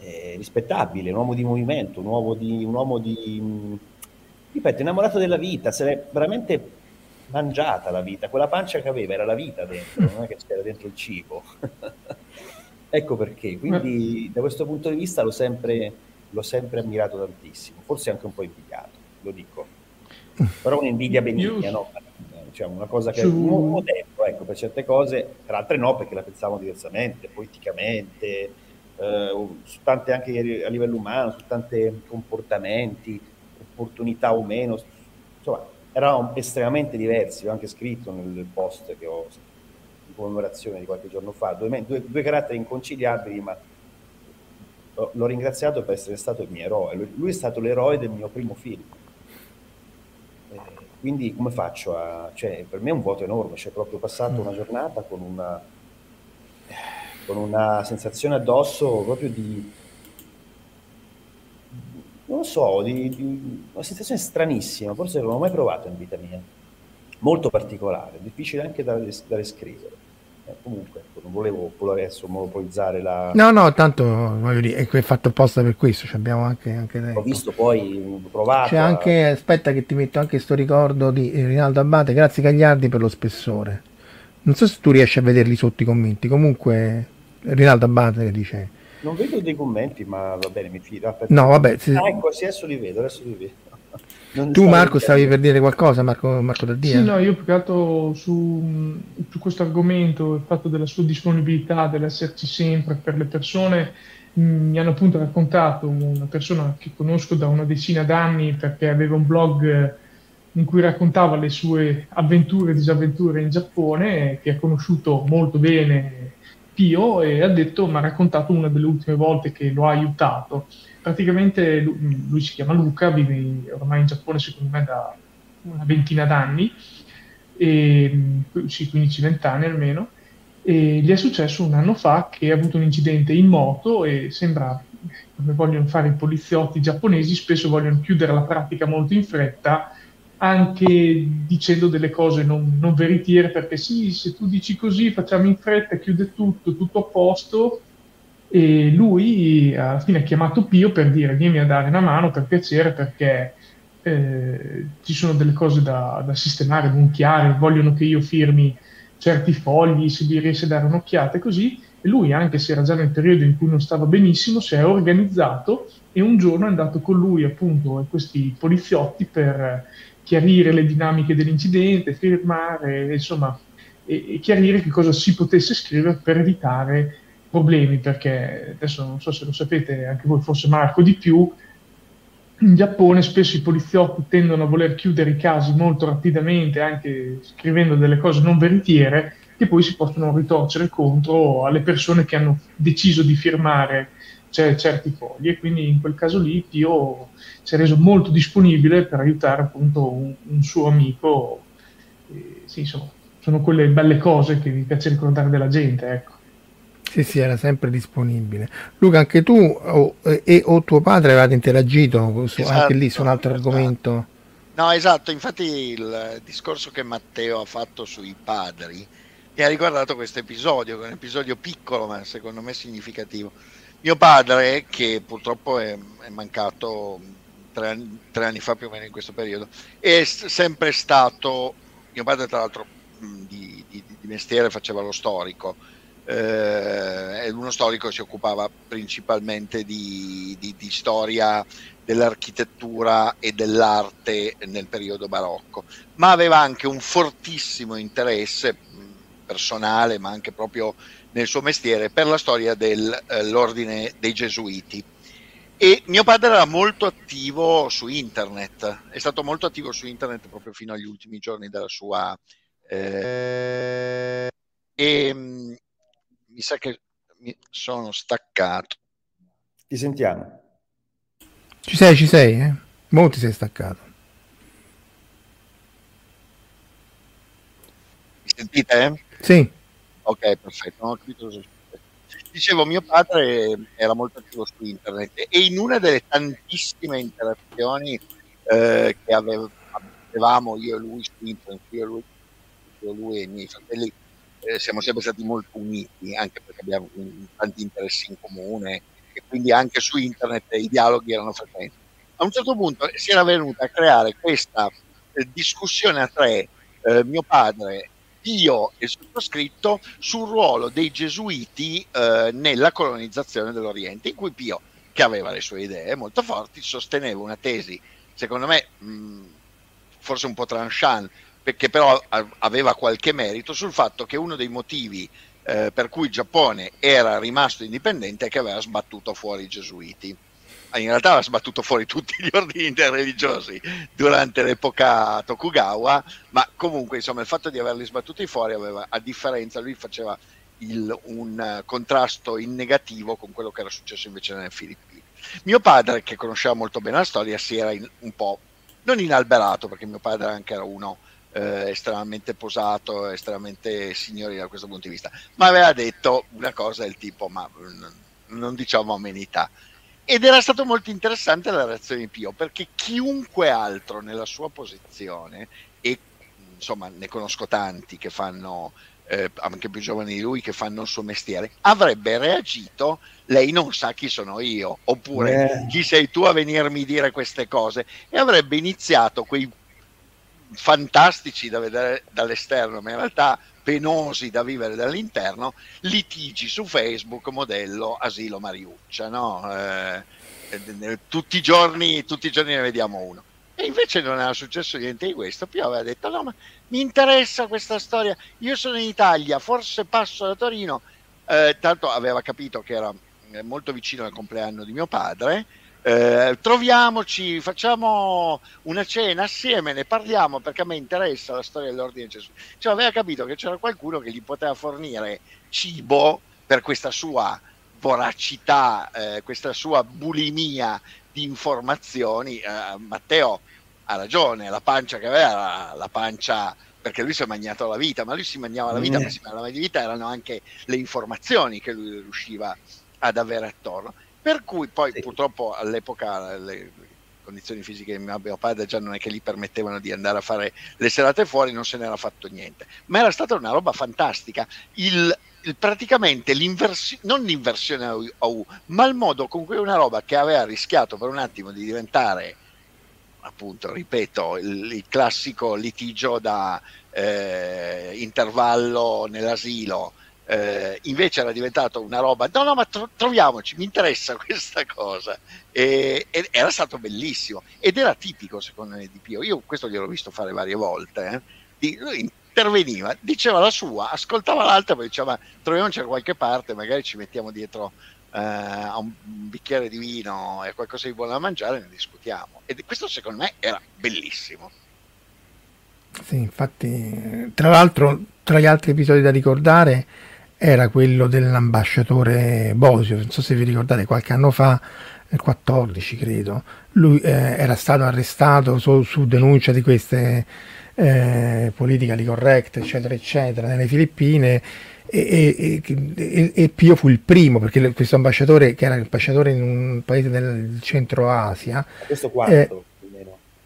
eh, rispettabile, un uomo di movimento, un uomo di, un uomo di mh, ripeto, innamorato della vita, se l'è veramente mangiata la vita, quella pancia che aveva era la vita dentro, non è che c'era dentro il cibo. ecco perché, quindi da questo punto di vista l'ho sempre, l'ho sempre ammirato tantissimo, forse anche un po' invidiato, lo dico, però un'invidia benigna, no? Diciamo, una cosa che mo- modello, ecco, per certe cose, per altre no, perché la pensavamo diversamente, politicamente, eh, su tante anche a livello umano, su tanti comportamenti, opportunità o meno, insomma, eravamo estremamente diversi, ho anche scritto nel post che ho in commemorazione di qualche giorno fa, due, due- due caratteri inconciliabili, ma l'ho, ringraziato per essere stato il mio eroe, lui è stato l'eroe del mio primo film. Quindi come faccio a... Cioè, per me è un vuoto enorme, cioè proprio passato una giornata con una, con una sensazione addosso proprio di... Non lo so, di, di- una sensazione stranissima, forse non l'ho mai provato in vita mia. Molto particolare, difficile anche da, da descrivere. Eh, comunque, ecco, non volevo adesso monopolizzare la... no, no, tanto voglio dire, è fatto apposta per questo, ci abbiamo anche, anche Ho visto poi, provato... C'è anche, aspetta che ti metto anche sto ricordo di Rinaldo Abate, grazie Gagliardi per lo spessore. Non so se tu riesci a vederli sotto i commenti, comunque Rinaldo Abate che dice... Non vedo dei commenti, ma va bene, mi fido. Aspetta. No, vabbè, se- Ah, ecco, sì, adesso li vedo, adesso li vedo. Non tu Marco stavi per dire qualcosa, Marco, Marco Daddia? Sì, no, io più che altro su, su questo argomento, il fatto della sua disponibilità, dell'esserci sempre per le persone, mh, mi hanno appunto raccontato una persona che conosco da una decina d'anni perché aveva un blog in cui raccontava le sue avventure e disavventure in Giappone, che ha conosciuto molto bene Pio e ha detto, mi ha raccontato una delle ultime volte che lo ha aiutato. Praticamente lui, lui si chiama Luca, vive ormai in Giappone secondo me da una ventina d'anni, e, mh, sì, 15-20 anni almeno, e gli è successo un anno fa che ha avuto un incidente in moto e sembra, come vogliono fare i poliziotti giapponesi, spesso vogliono chiudere la pratica molto in fretta, anche dicendo delle cose non, non veritiere, perché sì, se tu dici così facciamo in fretta, chiude tutto, tutto a posto, e lui alla fine ha chiamato Pio per dire vieni a dare una mano per piacere perché eh, ci sono delle cose da, da sistemare, non chiare, vogliono che io firmi certi fogli, se gli riesce a dare un'occhiata e così. E lui, anche se era già nel periodo in cui non stava benissimo, si è organizzato e un giorno è andato con lui appunto e questi poliziotti per chiarire le dinamiche dell'incidente, firmare, insomma, e, e chiarire che cosa si potesse scrivere per evitare problemi, perché adesso non so se lo sapete, anche voi forse Marco di più, in Giappone spesso i poliziotti tendono a voler chiudere i casi molto rapidamente, anche scrivendo delle cose non veritiere, che poi si possono ritorcere contro alle persone che hanno deciso di firmare cioè, certi fogli. E quindi in quel caso lì Pio si è reso molto disponibile per aiutare appunto un, un suo amico. E, sì, insomma, sono quelle belle cose che mi piace ricordare della gente, ecco. Sì, sì, era sempre disponibile. Luca, anche tu o, e, o tuo padre avevate interagito su, Esatto, anche lì su un altro esatto. argomento. No, esatto, infatti il discorso che Matteo ha fatto sui padri mi ha ricordato questo episodio, un episodio piccolo ma secondo me significativo. Mio padre, che purtroppo è, è mancato tre, anni- tre anni fa più o meno in questo periodo, è sempre stato, mio padre tra l'altro di, di- di mestiere faceva lo storico, eh, uno storico che si occupava principalmente di, di, di storia dell'architettura e dell'arte nel periodo barocco, ma aveva anche un fortissimo interesse personale, ma anche proprio nel suo mestiere, per la storia dell'ordine eh, dei Gesuiti. E mio padre era molto attivo su internet, è stato molto attivo su internet proprio fino agli ultimi giorni della sua... Eh, e mi sa che mi sono staccato. Ti sentiamo. Ci sei, ci sei, eh? Mo ti sei staccato. Mi sentite? Sì. Ok, perfetto. Non ho capito cosa Dicevo, mio padre era molto attivo su internet e in una delle tantissime interazioni eh, che avevamo io e lui su internet, io e lui, io e, lui e i miei fratelli, eh, siamo sempre stati molto uniti, anche perché abbiamo tanti interessi in comune e quindi anche su internet i dialoghi erano frequenti. A un certo punto si era venuta a creare questa eh, discussione a tre, eh, mio padre, io e il sottoscritto, sul ruolo dei gesuiti eh, nella colonizzazione dell'Oriente, in cui Pio, che aveva le sue idee molto forti, sosteneva una tesi, secondo me, mh, forse un po' tranchant, perché però aveva qualche merito sul fatto che uno dei motivi eh, per cui il Giappone era rimasto indipendente è che aveva sbattuto fuori i gesuiti. In realtà aveva sbattuto fuori tutti gli ordini interreligiosi durante l'epoca Tokugawa, ma comunque insomma il fatto di averli sbattuti fuori aveva, a differenza, lui faceva il, un contrasto in negativo con quello che era successo invece nelle Filippine. Mio padre, che conosceva molto bene la storia, si era in, un po' non inalberato, perché mio padre anche era uno eh, estremamente posato, estremamente signorile da questo punto di vista, ma aveva detto una cosa del tipo, ma non diciamo amenità. Ed era stato molto interessante la reazione di Pio, perché chiunque altro nella sua posizione, e insomma ne conosco tanti che fanno, eh, anche più giovani di lui, che fanno il suo mestiere, avrebbe reagito, lei non sa chi sono io, oppure eh. chi sei tu a venirmi dire queste cose, e avrebbe iniziato quei fantastici da vedere dall'esterno, ma in realtà penosi da vivere dall'interno, litigi su Facebook modello asilo Mariuccia, no? eh, tutti, i giorni, tutti i giorni ne vediamo uno. E invece non era successo niente di questo. Pio aveva detto: No, ma mi interessa questa storia. Io sono in Italia, forse passo da Torino. Eh, tanto aveva capito che era molto vicino al compleanno di mio padre eh, troviamoci, facciamo una cena assieme, ne parliamo perché a me interessa la storia dell'ordine Gesù. Cioè aveva capito che c'era qualcuno che gli poteva fornire cibo per questa sua voracità, eh, questa sua bulimia di informazioni. Eh, Matteo ha ragione, la pancia che aveva era la pancia perché lui si è mangiato la vita, ma lui si mangiava la vita, mm. ma si mangiava la vita erano anche le informazioni che lui riusciva ad avere attorno. Per cui poi sì. purtroppo all'epoca le condizioni fisiche di mio padre già non è che gli permettevano di andare a fare le serate fuori, non se n'era fatto niente. Ma era stata una roba fantastica. Il, il, praticamente l'inversione, non l'inversione a U, ma il modo con cui una roba che aveva rischiato per un attimo di diventare appunto, ripeto, il, il classico litigio da eh, intervallo nell'asilo eh, invece era diventato una roba, no no ma tro- troviamoci, mi interessa questa cosa e, e, era stato bellissimo ed era tipico secondo me di Pio, io questo gliel'ho visto fare varie volte, eh. di, lui interveniva, diceva la sua, ascoltava l'altra poi diceva troviamoci da qualche parte, magari ci mettiamo dietro eh, a un bicchiere di vino e qualcosa di buono da mangiare e ne discutiamo e questo secondo me era bellissimo. Sì, infatti, tra l'altro, tra gli altri episodi da ricordare, era quello dell'ambasciatore Bosio, non so se vi ricordate qualche anno fa, nel 14 credo, lui eh, era stato arrestato su, su denuncia di queste eh, politically correct, eccetera, eccetera, nelle Filippine e, e, e, e, Pio fu il primo perché questo ambasciatore che era ambasciatore in un paese del centro Asia questo quanto? Eh,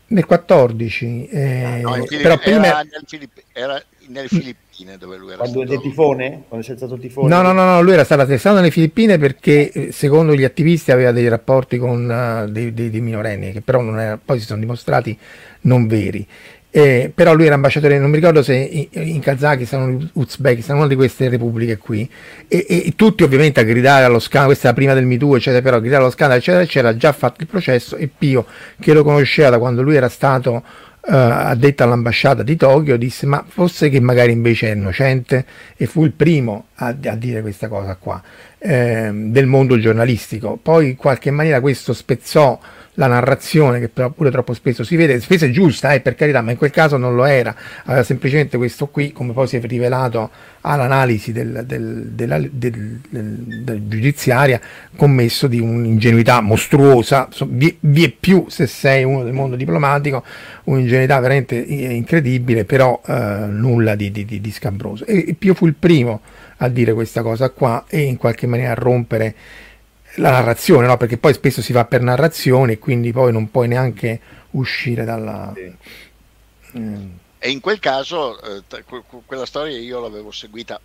nel 14 eh, ah, no, però prima era, nel Filipp- era nelle Filippine dove lui era Quando stato... tifone? Quando c'è stato il tifone? No, no, no, no, lui era stato arrestato nelle Filippine perché eh, secondo gli attivisti aveva dei rapporti con uh, dei, dei, dei, minorenni che però era, poi si sono dimostrati non veri. Eh, però lui era ambasciatore, non mi ricordo se in, in Kazakistan o in Uzbekistan, una di queste repubbliche qui, e, e, tutti ovviamente a gridare allo scandalo, questa era prima del MeToo, eccetera, però a gridare allo scandalo, eccetera, eccetera, già fatto il processo e Pio, che lo conosceva da quando lui era stato uh, addetto all'ambasciata di Tokyo, disse ma forse che magari invece è innocente? E fu il primo a, a dire questa cosa qua eh, del mondo giornalistico. Poi in qualche maniera questo spezzò la narrazione che però pure troppo spesso si vede, spesso è giusta eh, per carità, ma in quel caso non lo era, aveva semplicemente questo qui, come poi si è rivelato all'analisi del, del, della, del, del, giudiziaria, commesso di un'ingenuità mostruosa, vi, vi, è più se sei uno del mondo diplomatico, un'ingenuità veramente incredibile, però eh, nulla di, di, di scabroso. E, e Pio fu il primo a dire questa cosa qua e in qualche maniera a rompere la narrazione, no? perché poi spesso si va per narrazione e quindi poi non puoi neanche uscire dalla... Sì. Mm. E in quel caso, eh, quella storia io l'avevo seguita,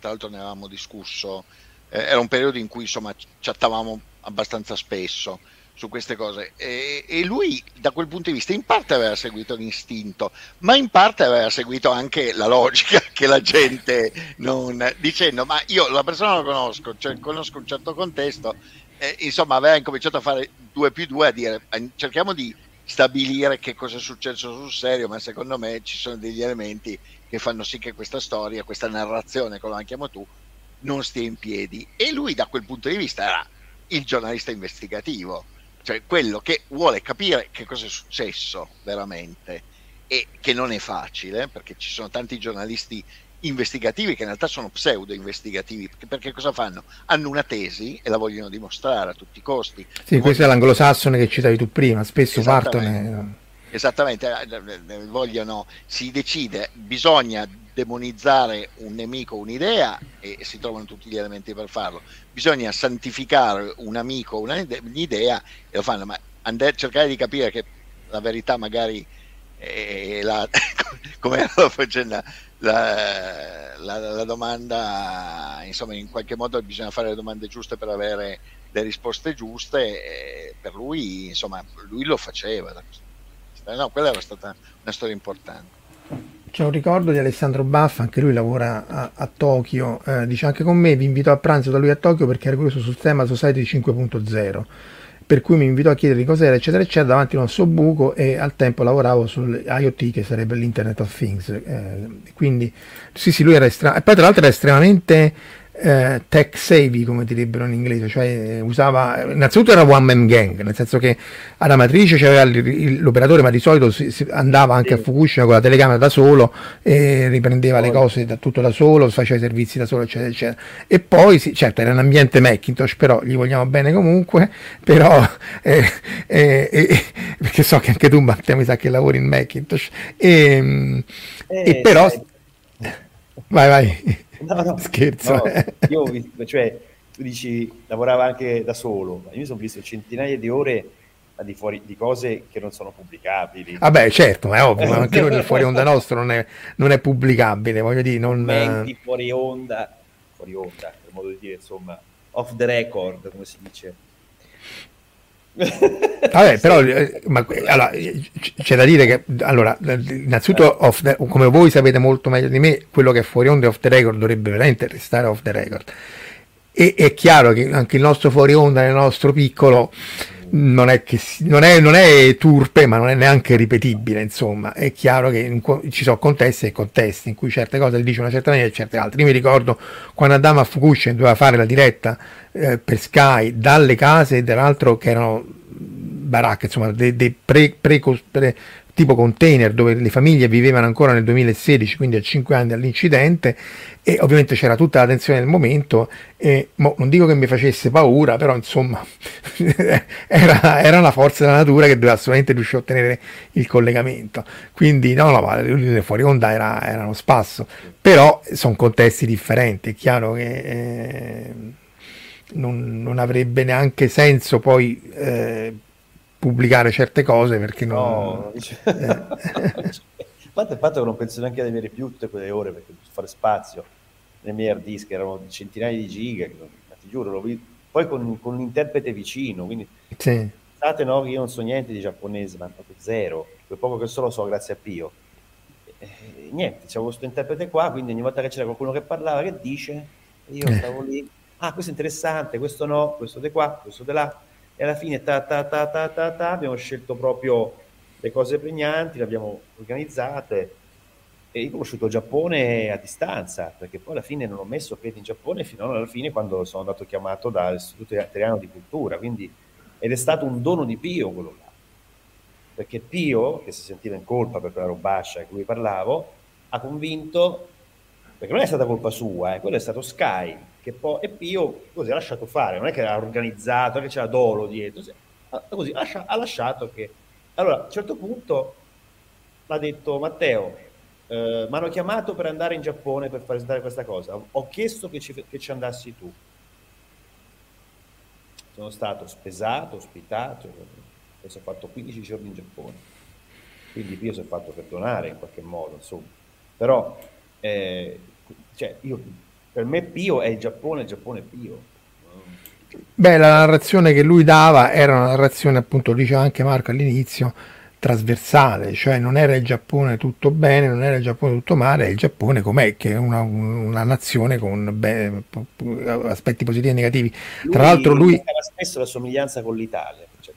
tra l'altro ne avevamo discusso, eh, era un periodo in cui insomma chattavamo abbastanza spesso su queste cose. E, e, lui da quel punto di vista in parte aveva seguito l'istinto ma in parte aveva seguito anche la logica che la gente non dicendo ma io la persona la conosco cioè conosco un certo contesto eh, insomma aveva incominciato a fare due più due a dire cerchiamo di stabilire che cosa è successo sul serio ma secondo me ci sono degli elementi che fanno sì che questa storia questa narrazione come la chiamo tu non stia in piedi. E lui da quel punto di vista era il giornalista investigativo cioè quello che vuole capire che cosa è successo veramente e che non è facile perché ci sono tanti giornalisti investigativi che in realtà sono pseudo investigativi perché, perché cosa fanno? Hanno una tesi e la vogliono dimostrare a tutti i costi. Sì, questo è l'anglosassone che citavi tu prima, spesso partono. Esattamente, eh, vogliono, si decide, bisogna demonizzare un nemico, un'idea e si trovano tutti gli elementi per farlo. Bisogna santificare un amico, un'idea e lo fanno, ma and- cercare di capire che la verità magari è la, come lo facendo la, la, la, domanda, insomma in qualche modo bisogna fare le domande giuste per avere le risposte giuste per lui, insomma, lui lo faceva. No, quella era stata una storia importante. C'è un ricordo di Alessandro Baffa, anche lui lavora a, a Tokyo, eh, dice anche con me, vi invito a pranzo da lui a Tokyo perché era curioso sul tema Society 5.0 per cui mi invitò a chiedere cos'era eccetera eccetera davanti a un buco e al tempo lavoravo sull'IoT che sarebbe l'Internet of Things eh, quindi sì sì lui era estremamente poi tra l'altro era estremamente eh, tech savvy come direbbero in inglese, cioè usava innanzitutto era one man gang, nel senso che alla matrice c'aveva l'operatore, ma di solito si, si andava anche a Fukushima con la telecamera da solo e riprendeva le cose da tutto da solo, faceva i servizi da solo, eccetera, eccetera. E poi, sì, certo, era un ambiente Macintosh, però gli vogliamo bene comunque, però eh, eh, eh, perché so che anche tu Matteo mi sa che lavori in Macintosh e, e però vai vai No, no, Scherzo. No, eh. io ho visto, cioè, tu dici lavorava anche da solo, ma io mi sono visto centinaia di ore di, fuori, di cose che non sono pubblicabili. Vabbè, certo, ma è ovvio, ma anche nel fuori onda nostro non è, non è pubblicabile, voglio dire, non... Menti fuori onda, fuori onda, per modo di dire, insomma, off the record, come si dice. Vabbè, però eh, ma, allora, c'è da dire che allora, innanzitutto the, come voi sapete molto meglio di me, quello che è fuori onda off the record dovrebbe veramente restare off the record. E è chiaro che anche il nostro fuori onda nel nostro piccolo non è, che, non, è, non è turpe, ma non è neanche ripetibile. Insomma, è chiaro che in, ci sono contesti e contesti in cui certe cose le dice una certa maniera e certe altre. Io mi ricordo quando andammo a Fukushima e doveva fare la diretta eh, per Sky dalle case, tra l'altro che erano baracche, insomma, dei, dei pre, pre, pre, tipo container dove le famiglie vivevano ancora nel 2016, quindi a 5 anni dall'incidente e ovviamente c'era tutta la tensione del momento e mo, non dico che mi facesse paura, però insomma era, era, una forza della natura che doveva assolutamente riuscire a ottenere il collegamento. Quindi no, no, fuori onda era, era uno spasso, però sono contesti differenti, è chiaro che... Eh, non, non, avrebbe neanche senso poi eh, pubblicare certe cose perché non... No, eh. a parte il fatto che non penso neanche di avere più tutte quelle ore perché fare spazio nei miei hard disk erano centinaia di giga, ma ti giuro, vi... poi con, con, un interprete vicino, quindi sì. Pensate no, che io non so niente di giapponese, ma proprio zero. Quel poco che so lo so grazie a Pio. E, niente, c'avevo questo interprete qua, quindi ogni volta che c'era qualcuno che parlava, che dice, io Eh. stavo lì, ah, questo è interessante, questo no, questo di qua, questo di là. E alla fine ta, ta, ta, ta, ta, ta, abbiamo scelto proprio le cose pregnanti, le abbiamo organizzate e io ho conosciuto il Giappone a distanza, perché poi alla fine non ho messo piedi in Giappone fino alla fine quando sono andato chiamato dall'Istituto Italiano di Cultura, quindi ed è stato un dono di Pio quello là. Perché Pio, che si sentiva in colpa per quella robascia di cui parlavo, ha convinto, perché non è stata colpa sua, eh, quello è stato Sky, che poi, e Pio così ha lasciato fare, non è che era organizzato, non che c'era dolo dietro, così ha lasciato che... Allora, a un certo punto l'ha detto Matteo, eh, mi hanno chiamato per andare in Giappone per presentare questa cosa, ho chiesto che ci, che ci andassi tu. Sono stato spesato, ospitato, e sono fatto 15 giorni in Giappone. Quindi Pio si è fatto perdonare in qualche modo, insomma. Però, eh, cioè, io, per me Pio è il Giappone, il Giappone è Pio. Beh, la narrazione che lui dava era una narrazione, appunto, lo diceva anche Marco all'inizio, trasversale, cioè non era il Giappone tutto bene, non era il Giappone tutto male, è il Giappone com'è, che è una, una nazione con beh, aspetti positivi e negativi. Tra l'altro lui... aveva spesso la somiglianza con l'Italia, aspetti.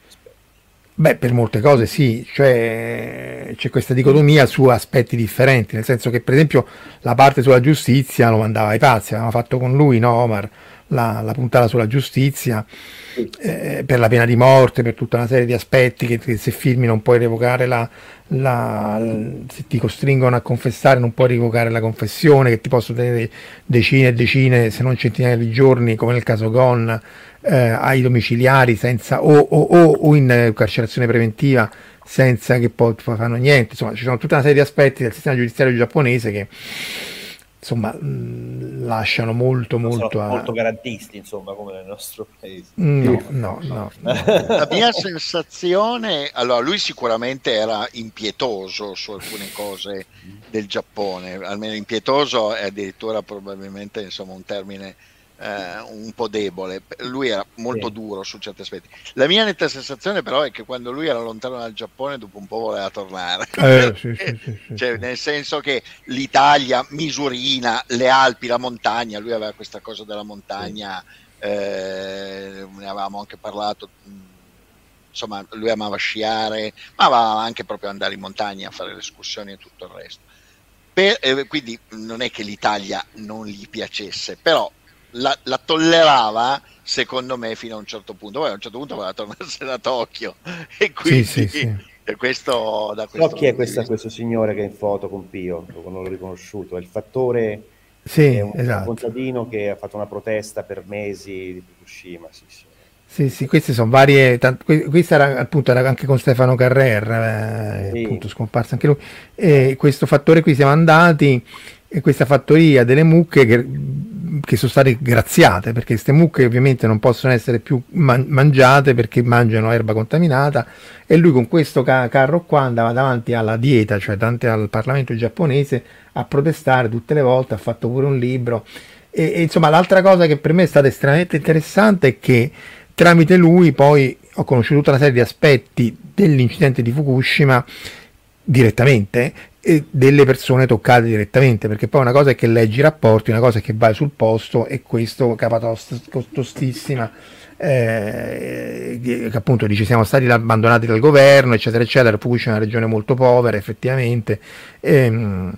Beh, per molte cose sì, cioè c'è questa dicotomia su aspetti differenti, nel senso che per esempio la parte sulla giustizia lo mandava ai pazzi, avevamo fatto con lui, no Omar, la, la puntata sulla giustizia, eh, per la pena di morte, per tutta una serie di aspetti che, che se firmi non puoi revocare la, la, se ti costringono a confessare non puoi revocare la confessione, che ti possono tenere decine e decine, se non centinaia di giorni, come nel caso Gon, eh, ai domiciliari senza, o, o, o, o in carcerazione preventiva senza che poi fanno niente. Insomma, ci sono tutta una serie di aspetti del sistema giudiziario giapponese che insomma mh, lasciano molto molto Sono a... molto garantisti, insomma, come nel nostro paese. No, no, no. La mia sensazione, allora lui sicuramente era impietoso su alcune cose del Giappone, almeno impietoso è addirittura probabilmente insomma un termine eh, un po' debole, lui era molto Sì. duro su certi aspetti. La mia netta sensazione però è che quando lui era lontano dal Giappone dopo un po' voleva tornare. Eh, sì, sì, sì, Cioè, nel senso che l'Italia, Misurina, le Alpi, la montagna, lui aveva questa cosa della montagna, eh, ne avevamo anche parlato, insomma lui amava sciare, ma amava anche proprio andare in montagna a fare le escursioni e tutto il resto. Per- eh, quindi non è che l'Italia non gli piacesse, però la, la tollerava secondo me fino a un certo punto, poi a un certo punto voleva tornarsene a Tokyo e quindi sì, sì. e questo da questo So chi è questa- questo signore che è in foto con Pio, non l'ho riconosciuto, è il fattore, Sì, è un, esatto. contadino che ha fatto una protesta per mesi di Fukushima, sì, sì. Sì, sì, queste sono varie. tant- que- questa era appunto era anche con Stefano Carrer, eh, Sì. appunto scomparso anche lui. E questo fattore qui siamo andati e questa fattoria delle mucche che, che sono state graziate perché queste mucche ovviamente non possono essere più man- mangiate perché mangiano erba contaminata e lui con questo ca- carro qua andava davanti alla dieta, cioè davanti al Parlamento giapponese a protestare tutte le volte, ha fatto pure un libro. E, e, insomma l'altra cosa che per me è stata estremamente interessante è che tramite lui poi ho conosciuto tutta una serie di aspetti dell'incidente di Fukushima direttamente delle persone toccate direttamente perché poi una cosa è che leggi i rapporti una cosa è che vai sul posto e questo capatosta costosissima eh, che appunto dice siamo stati abbandonati dal governo eccetera eccetera Fukushima è una regione molto povera effettivamente ehm,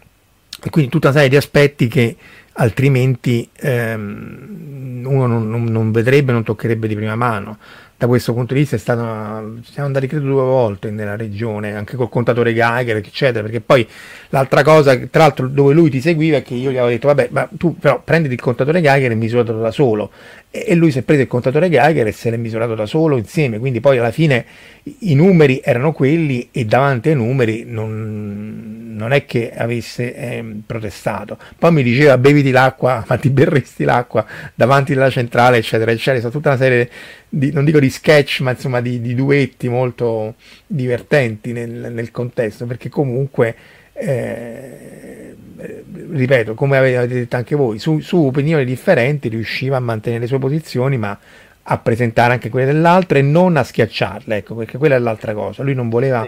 e quindi tutta una serie di aspetti che altrimenti ehm, uno non, non- non vedrebbe, non toccherebbe di prima mano. Da questo punto di vista è stato, siamo andati credo due volte nella regione, anche col contatore Geiger, eccetera, perché poi l'altra cosa, tra l'altro dove lui ti seguiva è che io gli avevo detto, vabbè, ma tu però prenditi il contatore Geiger e misuratelo da solo. E, lui si è preso il contatore Geiger e se l'è misurato da solo insieme, quindi poi alla fine i numeri erano quelli e davanti ai numeri non, non è che avesse ehm, protestato. Poi mi diceva beviti l'acqua, ma ti berresti l'acqua davanti alla centrale, eccetera, eccetera. Stata tutta una serie di, non dico di sketch, ma insomma di, di duetti molto divertenti nel, nel contesto, perché comunque, eh, eh, ripeto, come avete detto anche voi, su, su opinioni differenti riusciva a mantenere le sue posizioni, ma a presentare anche quelle dell'altra e non a schiacciarle, ecco, perché quella è l'altra cosa. Lui non voleva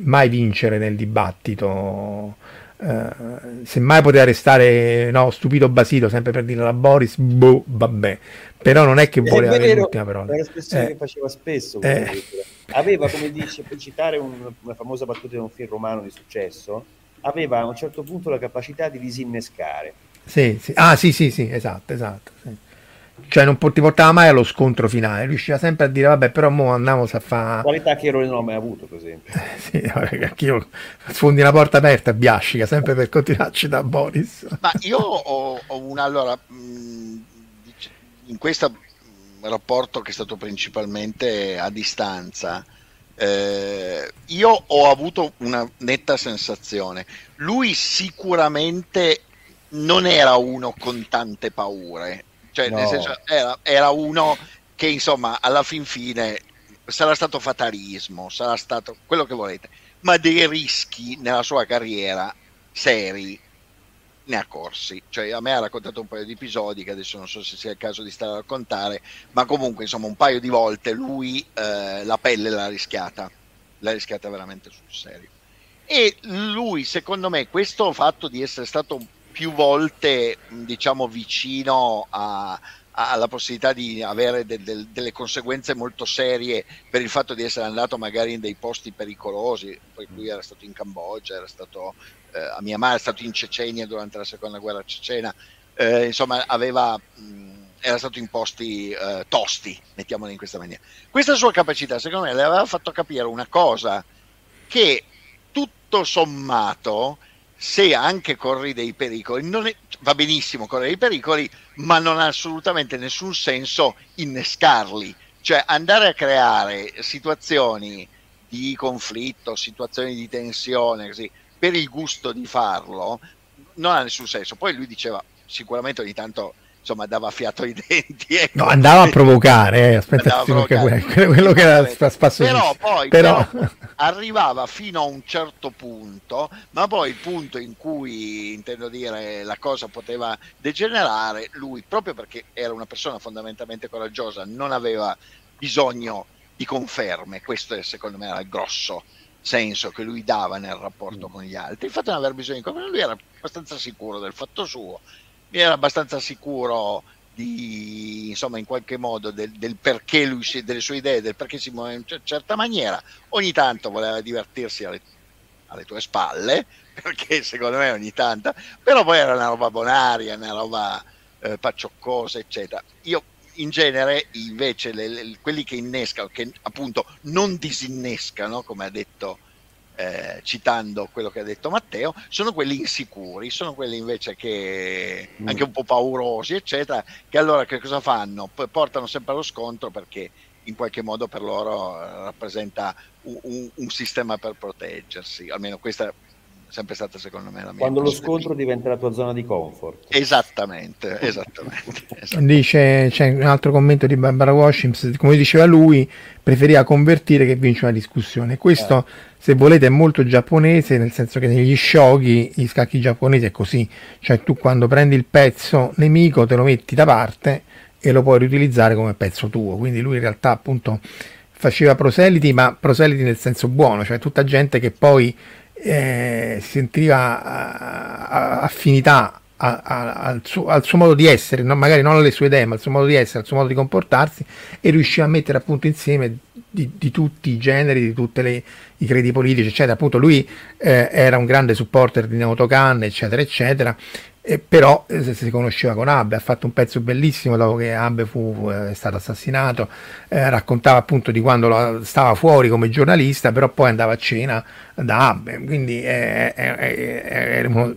mai vincere nel dibattito. Uh, semmai poteva restare no, stupito basito sempre per dire la Boris, boh, vabbè, però non è che voleva avere l'ultima parola. È un'espressione eh, che faceva spesso. eh, aveva, come dice, per citare un, una famosa battuta di un film romano di successo, aveva a un certo punto la capacità di disinnescare. Sì, sì. Ah, sì, sì, sì, esatto, esatto. Sì. Cioè non ti portava mai allo scontro finale, riusciva sempre a dire vabbè però mo andiamo a fare... Qualità che io non ho mai avuto per esempio. sì, anch'io sfondi una porta aperta e biascica sempre per continuarci da Boris. Ma io ho, ho una... allora, in questo rapporto che è stato principalmente a distanza, eh, io ho avuto una netta sensazione. Lui sicuramente non era uno con tante paure, cioè No. nel senso era, era uno che insomma alla fin fine sarà stato fatalismo, sarà stato quello che volete, ma dei rischi nella sua carriera seri ne ha corsi. Cioè, a me ha raccontato un paio di episodi che adesso non so se sia il caso di stare a raccontare, ma comunque insomma un paio di volte lui eh, la pelle l'ha rischiata, l'ha rischiata veramente sul serio. E lui, secondo me, questo fatto di essere stato più volte, diciamo, vicino a- alla possibilità di avere de- del- delle conseguenze molto serie per il fatto di essere andato magari in dei posti pericolosi, poi lui era stato in Cambogia, era stato eh, a Myanmar, è stato in Cecenia durante la seconda guerra cecena, eh, insomma aveva, mh, era stato in posti eh, tosti, mettiamolo in questa maniera. Questa sua capacità, secondo me, le aveva fatto capire una cosa che tutto sommato, se anche corri dei pericoli, è- va benissimo correre dei pericoli, ma non ha assolutamente nessun senso innescarli, cioè andare a creare situazioni di conflitto, situazioni di tensione, così, per il gusto di farlo, non ha nessun senso. Poi lui diceva, sicuramente ogni tanto insomma dava fiato ai denti. ecco. No, andava a provocare, eh, aspetta, a provocare. quello, quello che era spa- spasso però poi però, però arrivava fino a un certo punto, ma poi il punto in cui intendo dire la cosa poteva degenerare, lui proprio perché era una persona fondamentalmente coraggiosa, non aveva bisogno di conferme, questo è secondo me era il grosso senso che lui dava nel rapporto con gli altri. Il fatto di non aver bisogno di conferme, lui era abbastanza sicuro del fatto suo, era abbastanza sicuro di insomma in qualche modo del, del perché lui si, delle sue idee, del perché si muove in cer- certa maniera. Ogni tanto voleva divertirsi alle, alle tue spalle, perché secondo me ogni tanto, però poi era una roba bonaria, una roba eh, paccioccosa, eccetera. Io in genere invece le- le- quelli che innescano, che appunto non disinnescano, come ha detto eh, citando quello che ha detto Matteo, sono quelli insicuri, sono quelli invece che Mm. anche un po' paurosi, eccetera, che allora che cosa fanno? P- portano sempre allo scontro perché in qualche modo per loro eh, rappresenta un, un- un sistema per proteggersi, almeno questa sempre stata secondo me la mia Quando lo scontro diventa la tua zona di comfort. Esattamente, esattamente. esattamente. Dice, c'è un altro commento di Barbara Washims, come diceva lui, preferiva convertire che vincere una discussione. Questo, se volete, è molto giapponese, nel senso che negli shogi, gli scacchi giapponesi è così, cioè tu quando prendi il pezzo nemico te lo metti da parte e lo puoi riutilizzare come pezzo tuo. Quindi lui in realtà appunto faceva proseliti, ma proseliti nel senso buono, cioè tutta gente che poi eh, sentiva ah, affinità a- a- al, suo, al suo modo di essere, no? magari non alle sue idee, ma al suo modo di essere, al suo modo di comportarsi e riusciva a mettere appunto insieme di, di tutti i generi, di tutti i credi politici, eccetera. Appunto lui eh, era un grande supporter di Naoto Kan, eccetera, eccetera. E però eh, si conosceva con Abe, ha fatto un pezzo bellissimo dopo che Abe fu, fu, eh, è stato assassinato, eh, raccontava appunto di quando lo- stava fuori come giornalista, però poi andava a cena da Abe, quindi è, è- è- è uno,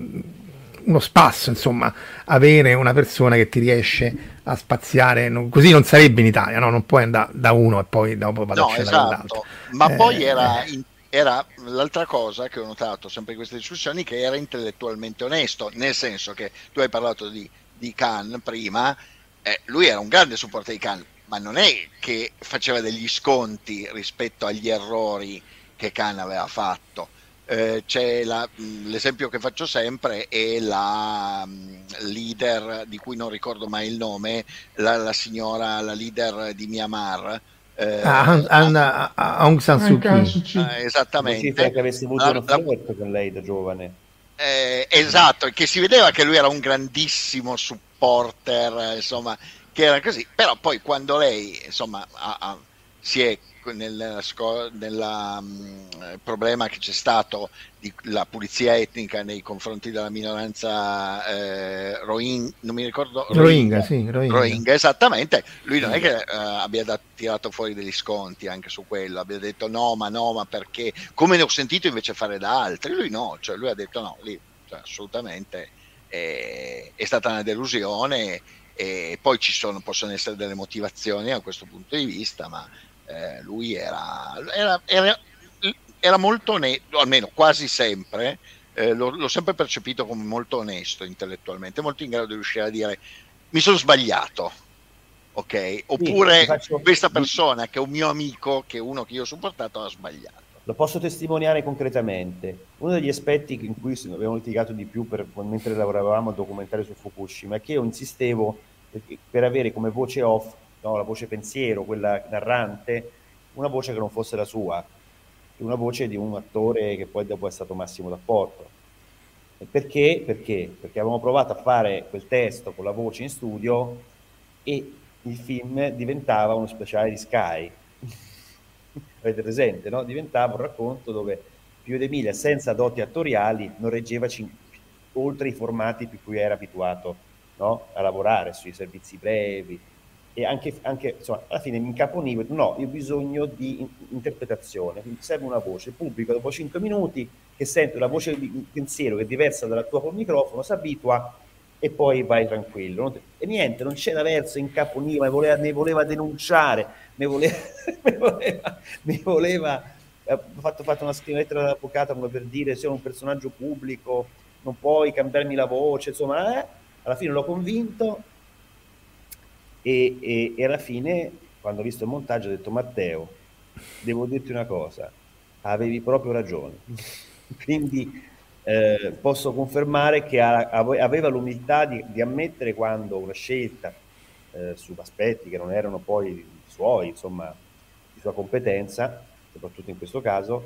uno spasso, insomma, avere una persona che ti riesce a spaziare, non- così non sarebbe in Italia, no? non puoi andare da uno e poi dopo vado No, a cena esatto, ma Eh, poi era, eh. in- era l'altra cosa che ho notato sempre in queste discussioni che era intellettualmente onesto, nel senso che tu hai parlato di, di Khan prima, eh, lui era un grande supporter di Khan, ma non è che faceva degli sconti rispetto agli errori che Khan aveva fatto. eh, c'è la- l'esempio che faccio sempre è la leader di cui non ricordo mai il nome, la, la signora, la leader di Myanmar. Eh, Ah, Aung- Aung- Aung San Suu Kyi. Suu Kyi. Come se esattamente. che avesse avuto La- un la- flirt con lei da giovane. Eh, esatto, che si vedeva che lui era un grandissimo supporter, insomma, che era così, però poi quando lei, insomma, ha- ha- si è nel nella, mh, problema che c'è stato di la pulizia etnica nei confronti della minoranza eh, Rohingya, non mi ricordo Rohingya, sì, Rohingya. Rohingya, esattamente. Lui non è che eh, abbia da- tirato fuori degli sconti anche su quello, abbia detto no, ma no, ma perché? Come ne ho sentito invece fare da altri. Lui no, cioè lui ha detto no, lì cioè, assolutamente eh, è stata una delusione e poi ci sono, possono essere delle motivazioni a questo punto di vista, ma eh, lui era, era, era, era molto onesto, almeno quasi sempre, eh, l'ho, l'ho sempre percepito come molto onesto intellettualmente, molto in grado di riuscire a dire mi sono sbagliato, ok? Oppure ti faccio- questa persona che è un mio amico, che è uno che io ho supportato, ha sbagliato. Lo posso testimoniare concretamente. Uno degli aspetti in cui abbiamo litigato di più per- mentre lavoravamo al documentario su Fukushima è che io insistevo per, per avere come voce off, no, la voce pensiero, quella narrante, una voce che non fosse la sua, una voce di un attore che poi dopo è stato Massimo D'Apporto. E Perché? Perché? Perché avevamo provato a fare quel testo con la voce in studio e il film diventava uno speciale di Sky. Avete presente, no? Diventava un racconto dove Pio D'Emilia, senza doti attoriali, non reggeva cin- oltre i formati per cui era abituato no? a lavorare sui servizi brevi. E anche, anche, insomma, alla fine mi incaponivo, no, io ho bisogno di in- interpretazione, quindi serve una voce, il pubblico dopo 5 minuti che sente una voce di pensiero che è diversa dalla tua col microfono, si abitua e poi vai tranquillo. E niente, non c'era verso, incaponiva, mi voleva, mi voleva denunciare, mi voleva, mi voleva, mi voleva eh, ho fatto, fatto una scrivetta all'avvocato come per dire sei un personaggio pubblico, non puoi cambiarmi la voce, insomma, eh, alla fine l'ho convinto e, e- e alla fine, quando ho visto il montaggio, ho detto Matteo, devo dirti una cosa, avevi proprio ragione. Quindi eh, posso confermare che ha- ave- aveva l'umiltà di, di ammettere quando una scelta eh, su aspetti che non erano poi suoi, insomma, di sua competenza, soprattutto in questo caso,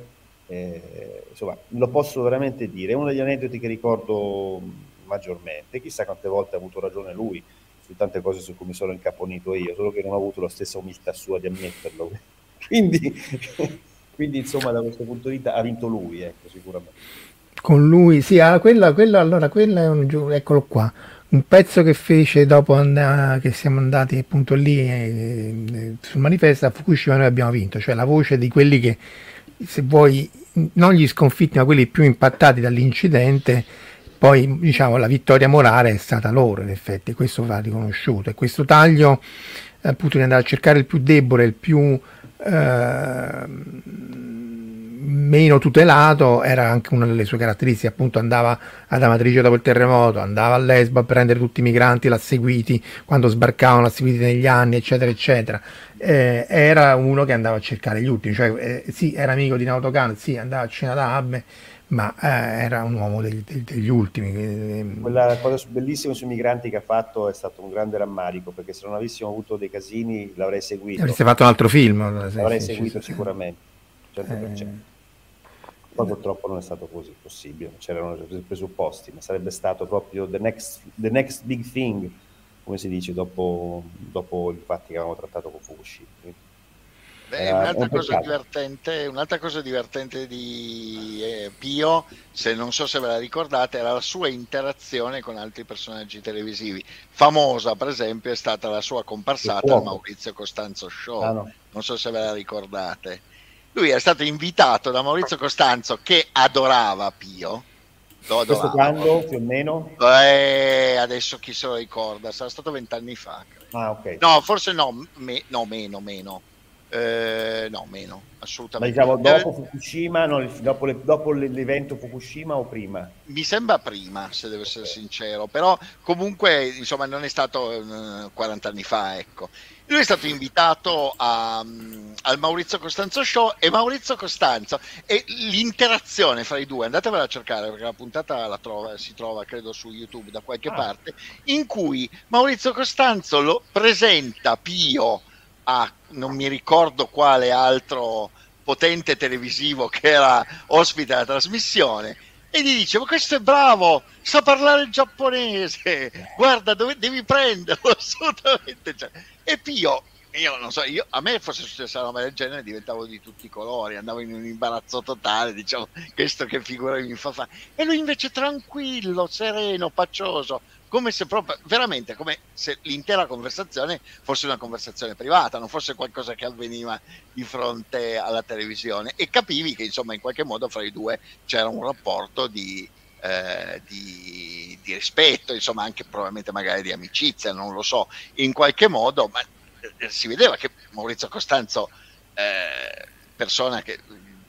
eh, insomma, lo posso veramente dire. È uno degli aneddoti che ricordo maggiormente. Chissà quante volte ha avuto ragione lui su tante cose su cui mi sono incaponito io, solo che non ho avuto la stessa umiltà sua di ammetterlo. Quindi, quindi insomma, da questo punto di vista ha vinto lui, ecco, sicuramente. Con lui, sì, ah, quella, quella, allora, quella è un eccolo qua. Un pezzo che fece dopo and- che siamo andati appunto lì eh, eh, sul manifesto a Fukushima noi abbiamo vinto, cioè la voce di quelli che, se vuoi, non gli sconfitti, ma quelli più impattati dall'incidente, poi diciamo la vittoria morale è stata loro in effetti, questo va riconosciuto. E questo taglio appunto di andare a cercare il più debole, il più eh, meno tutelato era anche una delle sue caratteristiche, appunto andava ad Amatrice dopo il terremoto, andava a Lesbo a prendere tutti i migranti, l'ha seguiti quando sbarcavano, l'ha seguiti negli anni, eccetera, eccetera. Eh, era uno che andava a cercare gli ultimi, cioè eh, sì, era amico di Nautocano, sì, andava a cena da Abbe, ma eh, era un uomo degli, degli- ultimi. che- Quella cosa bellissima sui migranti che ha fatto è stato un grande rammarico, perché se non avessimo avuto dei casini l'avrei seguito. Avreste fatto un altro film. L'avrei ci- seguito sicuramente, 100%. Eh, Poi purtroppo non è stato così possibile, c'erano i presupposti, ma sarebbe stato proprio the next, the next big thing, come si dice, dopo, dopo i fatti che avevamo trattato con Fukushima. Beh, era un'altra, un cosa un'altra cosa divertente di eh, Pio, se non so se ve la ricordate, era la sua interazione con altri personaggi televisivi. Famosa, per esempio, è stata la sua comparsata al. Maurizio Costanzo Show. Ah, no. Non so se ve la ricordate. Lui è stato invitato da Maurizio Costanzo che adorava Pio. Lo Questo adorava. quando, più o meno? Eh, adesso chi se lo ricorda? Sarà stato vent'anni fa. Ah, ok. No, forse no, me- no meno, meno. Eh, no, meno, Ma assolutamente. diciamo no. dopo Fukushima, no, dopo, le- dopo l'evento Fukushima o prima? Mi sembra prima, se devo essere sincero, però comunque insomma non è stato eh, 40 anni fa, ecco. Lui è stato invitato a, mm, al Maurizio Costanzo Show e Maurizio Costanzo e l'interazione fra i due, andatevela a cercare perché la puntata la trova, si trova credo su YouTube da qualche Ah. parte, in cui Maurizio Costanzo lo presenta Pio a non mi ricordo quale altro potente televisivo che era ospite alla trasmissione e gli dice ma questo è bravo sa parlare il giapponese guarda dove devi prenderlo assolutamente Cioè, e Pio io non so io, a me fosse successa una roba del genere diventavo di tutti i colori andavo in un imbarazzo totale diciamo questo che figura mi fa fare e lui invece tranquillo sereno paccioso come se proprio veramente come se l'intera conversazione fosse una conversazione privata non fosse qualcosa che avveniva di fronte alla televisione. E capivi che insomma in qualche modo fra i due c'era un rapporto di, eh, di, di rispetto, insomma anche probabilmente magari di amicizia, non lo so, in qualche modo, ma eh, si vedeva che Maurizio Costanzo, eh, persona che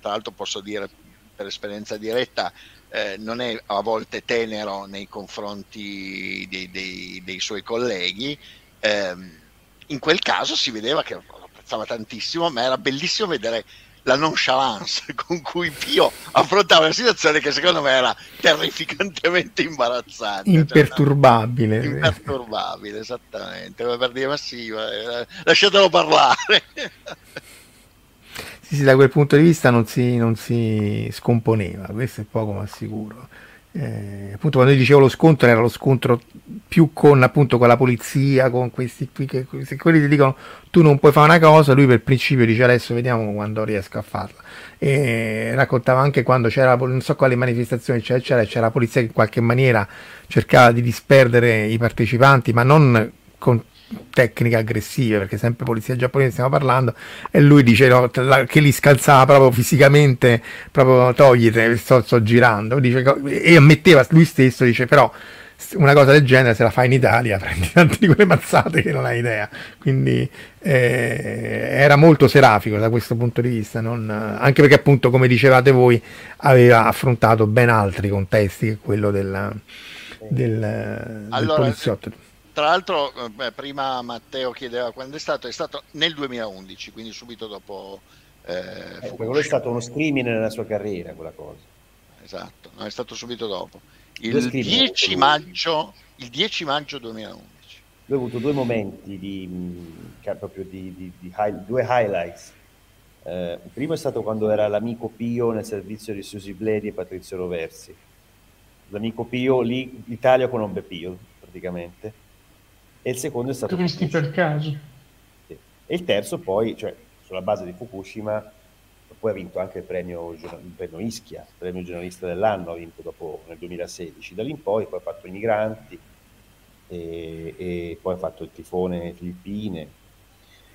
tra l'altro posso dire per esperienza diretta, eh, non è a volte tenero nei confronti dei, dei- dei suoi colleghi, ehm, in quel caso si vedeva che lo apprezzava tantissimo, ma era bellissimo vedere la nonchalance con cui Pio affrontava una situazione che secondo me era terrificantemente imbarazzante. Cioè, Imperturbabile. imperturbabile, esattamente, per dire ma sì, ma, eh, lasciatelo parlare. Sì, sì, da quel punto di vista non si, non si scomponeva, questo è poco ma sicuro. Eh, appunto quando io dicevo lo scontro era lo scontro più con appunto con la polizia, con questi qui che se quelli ti dicono tu non puoi fare una cosa, lui per principio dice adesso vediamo quando riesco a farla. E raccontava anche quando c'era non so quali manifestazioni c'era, c'era, c'era la polizia che in qualche maniera cercava di disperdere i partecipanti, ma non con tecniche aggressive, perché sempre polizia giapponese stiamo parlando, e lui dice no, la- che li scalzava proprio fisicamente, proprio toglite, sto, sto girando, dice, e ammetteva lui stesso, dice però una cosa del genere se la fai in Italia prendi tante di quelle mazzate che non hai idea, quindi eh, era molto serafico da questo punto di vista, non- anche perché appunto come dicevate voi aveva affrontato ben altri contesti che quello del, del, del Allora, poliziotto. Tra l'altro, eh, prima Matteo chiedeva quando è stato, è stato nel 2011, quindi subito dopo eh, Eh, quello è stato uno screaming nella sua carriera, quella cosa. Esatto, no, è stato subito dopo. Il scrivi 10 lui. maggio, il 10 maggio 2011. Lui ha avuto due momenti di, che- proprio di, di- di high- due highlights. Eh, il primo è stato quando era l'amico Pio nel servizio di Susi Bledi e Patrizio Roversi. L'amico Pio, lì l'Italia conobbe Pio praticamente. E il secondo è stato Tristi Fukushima. per caso. Sì. E il terzo poi, cioè sulla base di Fukushima, poi ha vinto anche il premio, il premio Ischia, il premio giornalista dell'anno, ha vinto dopo nel 2016. Da lì in poi, poi ha fatto i migranti e, e poi ha fatto il tifone Filippine.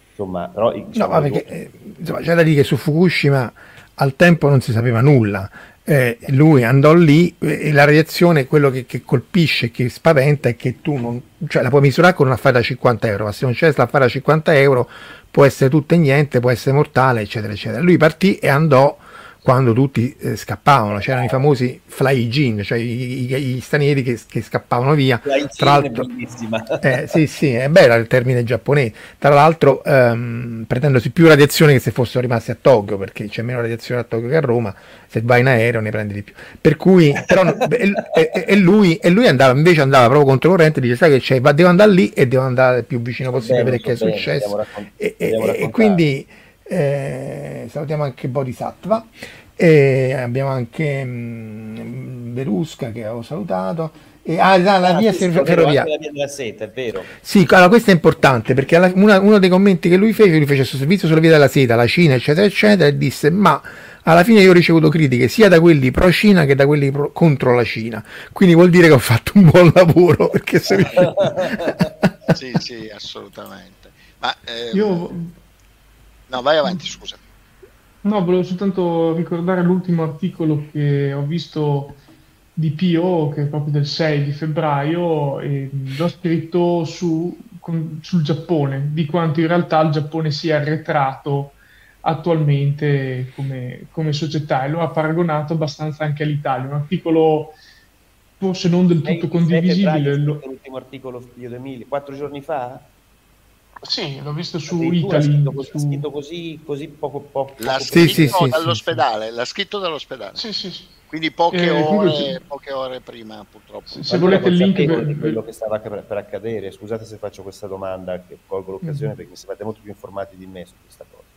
Insomma, però No, diciamo, ma perché eh, insomma, c'è da dire che su Fukushima al tempo non si sapeva nulla. Eh, lui andò lì eh, e la reazione, quello che, che colpisce, che spaventa è che tu non, cioè la puoi misurare con un affare da 50 euro, ma se non c'è l'affare da 50 euro può essere tutto e niente, può essere mortale, eccetera, eccetera. Lui partì e andò quando tutti eh, scappavano, c'erano i famosi fly gin, cioè i, i- gli stranieri che, che scappavano via. Ichine Tra l'altro, bellissima. eh, sì, sì, è bello il termine giapponese. Tra l'altro, ehm, pretendosi più radiazione che se fossero rimasti a Tokyo, perché c'è meno radiazione a Tokyo che a Roma. Se vai in aereo ne prendi di più. Per cui, però, e, e- e lui, e lui andava invece andava proprio controcorrente, dice: Sai che c'è, devo andare lì e devo andare il più vicino possibile Bene, a vedere che è bene, successo. abbiamo raccon- E, quindi eh, salutiamo anche Bodhisattva. E abbiamo anche mm, Verusca che avevo salutato. E, ah, la, la Ah, via ferroviaria. la via della seta, è vero. Sì, allora questo è importante perché alla- una- uno dei commenti che lui fece, lui fece il suo servizio sulla via della seta, la Cina, eccetera, eccetera, e disse: Ma alla fine io ho ricevuto critiche sia da quelli pro Cina che da quelli pro- contro la Cina. Quindi vuol dire che ho fatto un buon lavoro perché sono riuscito- Sì, sì, assolutamente. Ma ehm, Io no, vai avanti, scusa. No, volevo soltanto ricordare l'ultimo articolo che ho visto di Pio, che è proprio del 6 di febbraio, e l'ho scritto su- con- sul Giappone, di quanto in realtà il Giappone sia arretrato attualmente come, come società e lo ha paragonato abbastanza anche all'Italia. Un articolo forse non del tutto 26 febbraio condivisibile, lo- l'ultimo articolo De Mili, quattro giorni fa? Sì, l'ho visto su Italy. scritto così, su- scritto così, così poco, poco, L'ha scritto sì, sì, dall'ospedale, l'ha scritto dall'ospedale. Sì, sì, sì. Quindi poche, Eh, ore, poche ore prima, purtroppo. Sì, Se tu volete il link per- di quello che stava per, per accadere, scusate se faccio questa domanda, che colgo l'occasione Mhm. perché mi sembrate molto più informati di me su questa cosa.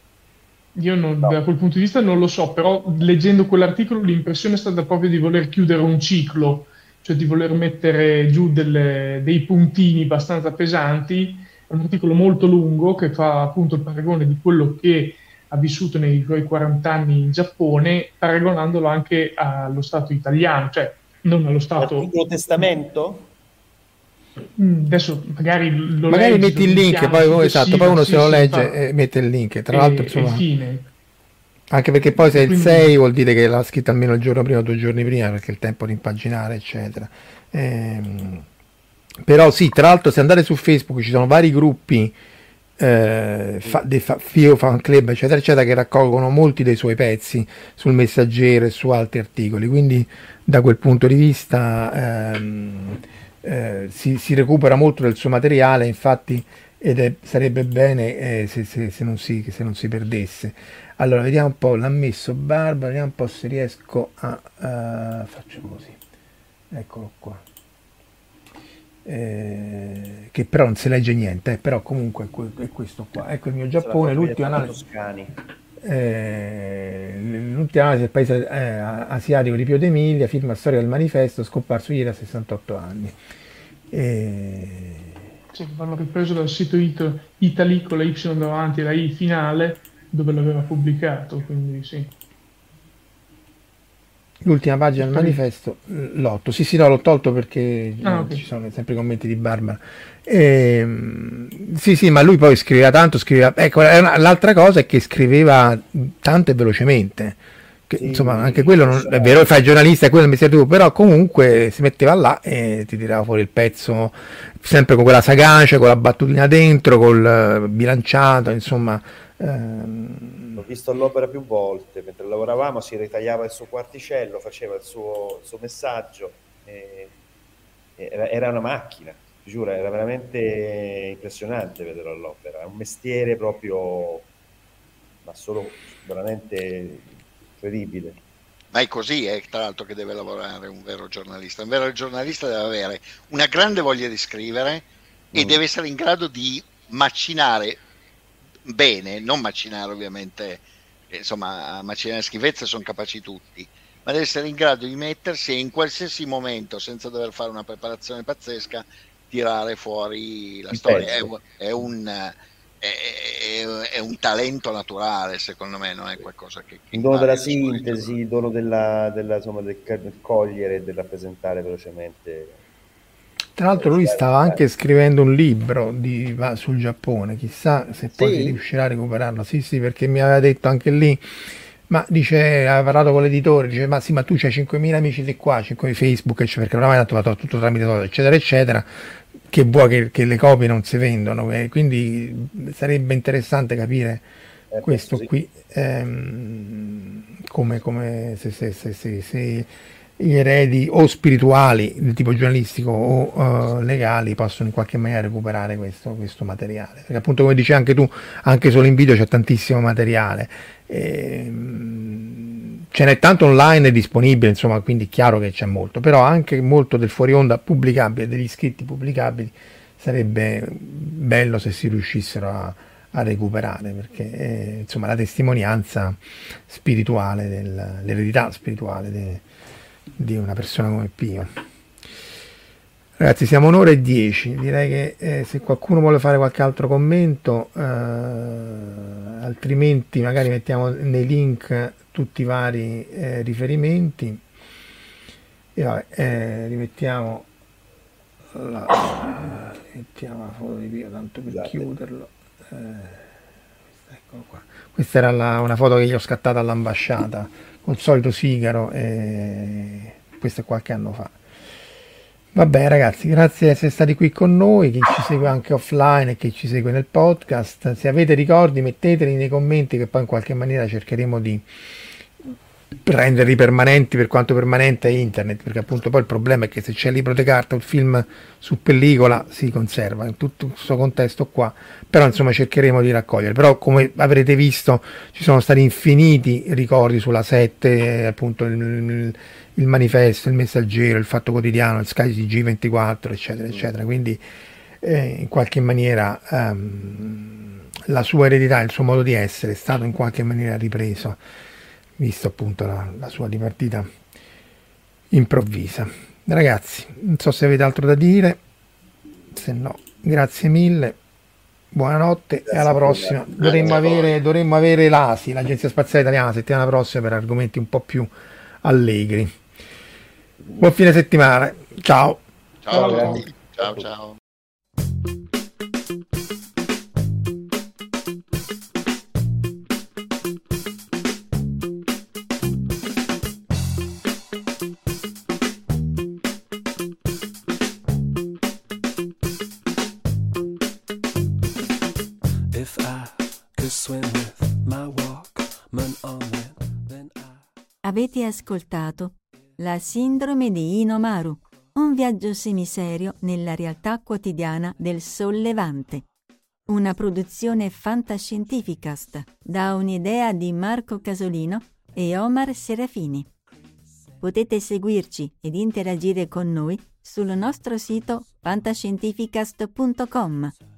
Io non- No. da quel punto di vista non lo so, però leggendo quell'articolo l'impressione è stata proprio di voler chiudere un ciclo, cioè di voler mettere giù delle- dei puntini abbastanza pesanti. Un articolo molto lungo che fa appunto il paragone di quello che ha vissuto nei suoi 40 anni in Giappone, paragonandolo anche allo Stato italiano, cioè non allo Stato... L'articolo testamento? Mm, Adesso magari lo Magari leggi, metti il link, poi, su esatto, poi uno sì, se lo legge e mette il link. Tra E- l'altro, insomma, fine. anche perché poi se è il Quindi- 6 vuol dire che l'ha scritto almeno il giorno prima o due giorni prima perché il tempo di impaginare, eccetera. Ehm, però sì, tra l'altro se andate su Facebook ci sono vari gruppi eh, fa, dei fa, Fio Fan Club, eccetera, eccetera, che raccolgono molti dei suoi pezzi sul messaggero e su altri articoli. Quindi da quel punto di vista ehm, eh, si, si recupera molto del suo materiale, infatti, ed è- sarebbe bene eh, se, se- se non si, se non si perdesse. Allora, vediamo un po', l'ha messo Barbara, vediamo un po' se riesco a... eh, faccio così, eccolo qua. Eh, che però non si legge niente, eh, però comunque è, que- è questo qua. Ecco il mio Giappone, l'ultima analisi. Eh, l'ultima analisi del paese eh, asiatico di Pio d'Emilia, firma storia del manifesto, scomparso ieri a 68 anni. Eh, Sì, l'hanno ripreso dal sito it- Italy con la Y davanti e la I finale dove l'aveva pubblicato, quindi sì. L'ultima pagina del manifesto, l'8. Sì, sì, no, l'ho tolto perché Ah, eh, ok. ci sono sempre i commenti di Barbara. Ehm, sì, sì, ma lui poi scriveva tanto, scriveva... Ecco, l'altra cosa è che scriveva tanto e velocemente. Che, Sì, insomma, anche quello non, è vero, fai giornalista, è quello il mestiere tuo, però comunque si metteva là e ti tirava fuori il pezzo sempre con quella sagacia, con la battutina dentro, col eh, bilanciato, insomma. Ehm, L'ho visto all'opera più volte, mentre lavoravamo si ritagliava il suo quarticello, faceva il suo, il suo messaggio, e- era, era una macchina, ti giuro, era veramente impressionante vederlo all'opera, è un mestiere proprio, ma solo veramente incredibile. Ma è così, è tra l'altro che deve lavorare un vero giornalista. Un vero giornalista deve avere una grande voglia di scrivere e Mm. deve essere in grado di macinare bene, non macinare ovviamente, eh, insomma, a macinare schifezze sono capaci tutti, ma deve essere in grado di mettersi in qualsiasi momento, senza dover fare una preparazione pazzesca, tirare fuori la Il storia. È, un- è un, è- è- un talento naturale, secondo me, non è qualcosa che... che Il dono della sintesi, il dono della, della, insomma, del, del cogliere e del rappresentare velocemente. Tra l'altro lui stava anche scrivendo un libro di- va- sul Giappone, chissà se poi Sì? riuscirà a recuperarlo. Sì, sì, perché mi aveva detto anche lì, ma dice, aveva parlato con l'editore, dice, ma sì, ma tu c'hai 5.000 amici di qua, 5 di Facebook, eccetera, perché oramai tanto va tutto tramite social, eccetera, eccetera, che vuoi che, che le copie non si vendono, e quindi sarebbe interessante capire Eh, questo sì. qui, ehm, come, come se- se- se- se gli eredi o spirituali del tipo giornalistico o eh, legali possono in qualche maniera recuperare questo, questo materiale. Perché appunto come dici anche tu, anche solo in video c'è tantissimo materiale. Ehm, ce n'è tanto online disponibile, insomma, quindi è chiaro che c'è molto, però anche molto del fuori onda pubblicabile, degli scritti pubblicabili, sarebbe bello se si riuscissero a, a recuperare, perché eh, insomma la testimonianza spirituale, del- l'eredità spirituale de- di una persona come Pio. Ragazzi, siamo un'ora e dieci, direi che eh, se qualcuno vuole fare qualche altro commento, eh, altrimenti magari mettiamo nei link tutti i vari eh, riferimenti e vabbè, eh, rimettiamo la, mettiamo la foto di Pio tanto per Scusate. chiuderlo. Eh, qua. Questa era la- una foto che gli ho scattato all'ambasciata col solito sigaro e questo è qualche anno fa. Vabbè ragazzi, grazie di essere stati qui con noi, chi ci segue anche offline e chi ci segue nel podcast. Se avete ricordi metteteli nei commenti che poi in qualche maniera cercheremo di renderli permanenti per quanto permanente è internet, perché appunto poi il problema è che se c'è il libro di carta o il film su pellicola si conserva in tutto questo contesto qua, però insomma cercheremo di raccogliere, però come avrete visto ci sono stati infiniti ricordi sulla 7, appunto il, il, manifesto, il messaggero, il fatto quotidiano, il Sky TG24 eccetera eccetera, quindi eh, in qualche maniera um, la sua eredità, il suo modo di essere è stato in qualche maniera ripreso visto appunto la, la sua dipartita improvvisa. Ragazzi, non so se avete altro da dire, se no, grazie mille, buonanotte grazie e alla prossima. Dovremmo avere, dovremmo avere l'ASI, l'Agenzia Spaziale Italiana, settimana prossima per argomenti un po' più allegri. Buon fine settimana, ciao. Ciao, ciao. ciao. Avete ascoltato La sindrome di Inomaru, un viaggio semiserio nella realtà quotidiana del sollevante. Una produzione fantascientificast da un'idea di Marco Casolino e Omar Serafini. Potete seguirci ed interagire con noi sul nostro sito fantascientificast.com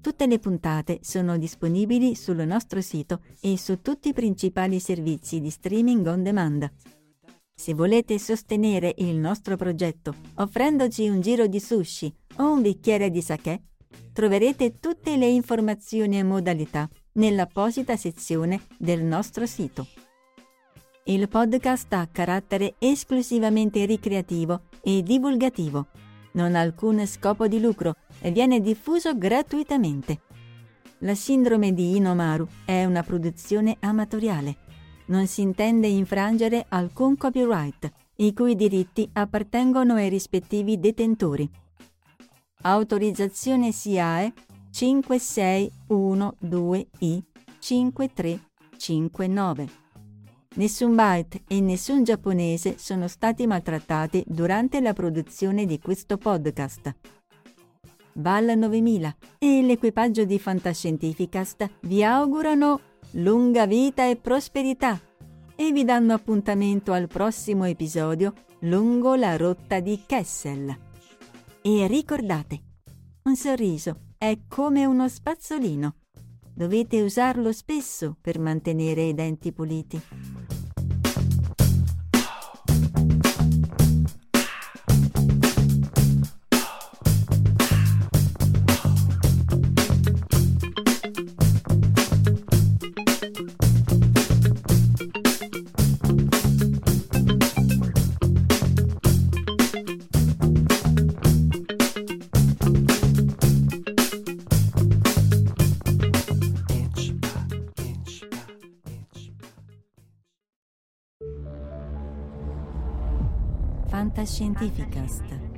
Tutte le puntate sono disponibili sul nostro sito e su tutti i principali servizi di streaming on demand. Se volete sostenere il nostro progetto offrendoci un giro di sushi o un bicchiere di sake, troverete tutte le informazioni e modalità nell'apposita sezione del nostro sito. Il podcast ha carattere esclusivamente ricreativo e divulgativo non ha alcun scopo di lucro e viene diffuso gratuitamente. La sindrome di Inomaru è una produzione amatoriale. Non si intende infrangere alcun copyright, i cui diritti appartengono ai rispettivi detentori. Autorizzazione SIAE 5612I 5359 Nessun byte e nessun giapponese sono stati maltrattati durante la produzione di questo podcast. Val 9000 e l'equipaggio di Fantascientificast vi augurano lunga vita e prosperità e vi danno appuntamento al prossimo episodio lungo la rotta di Kessel. E ricordate, un sorriso è come uno spazzolino. Dovete usarlo spesso per mantenere i denti puliti. Fantascientificast.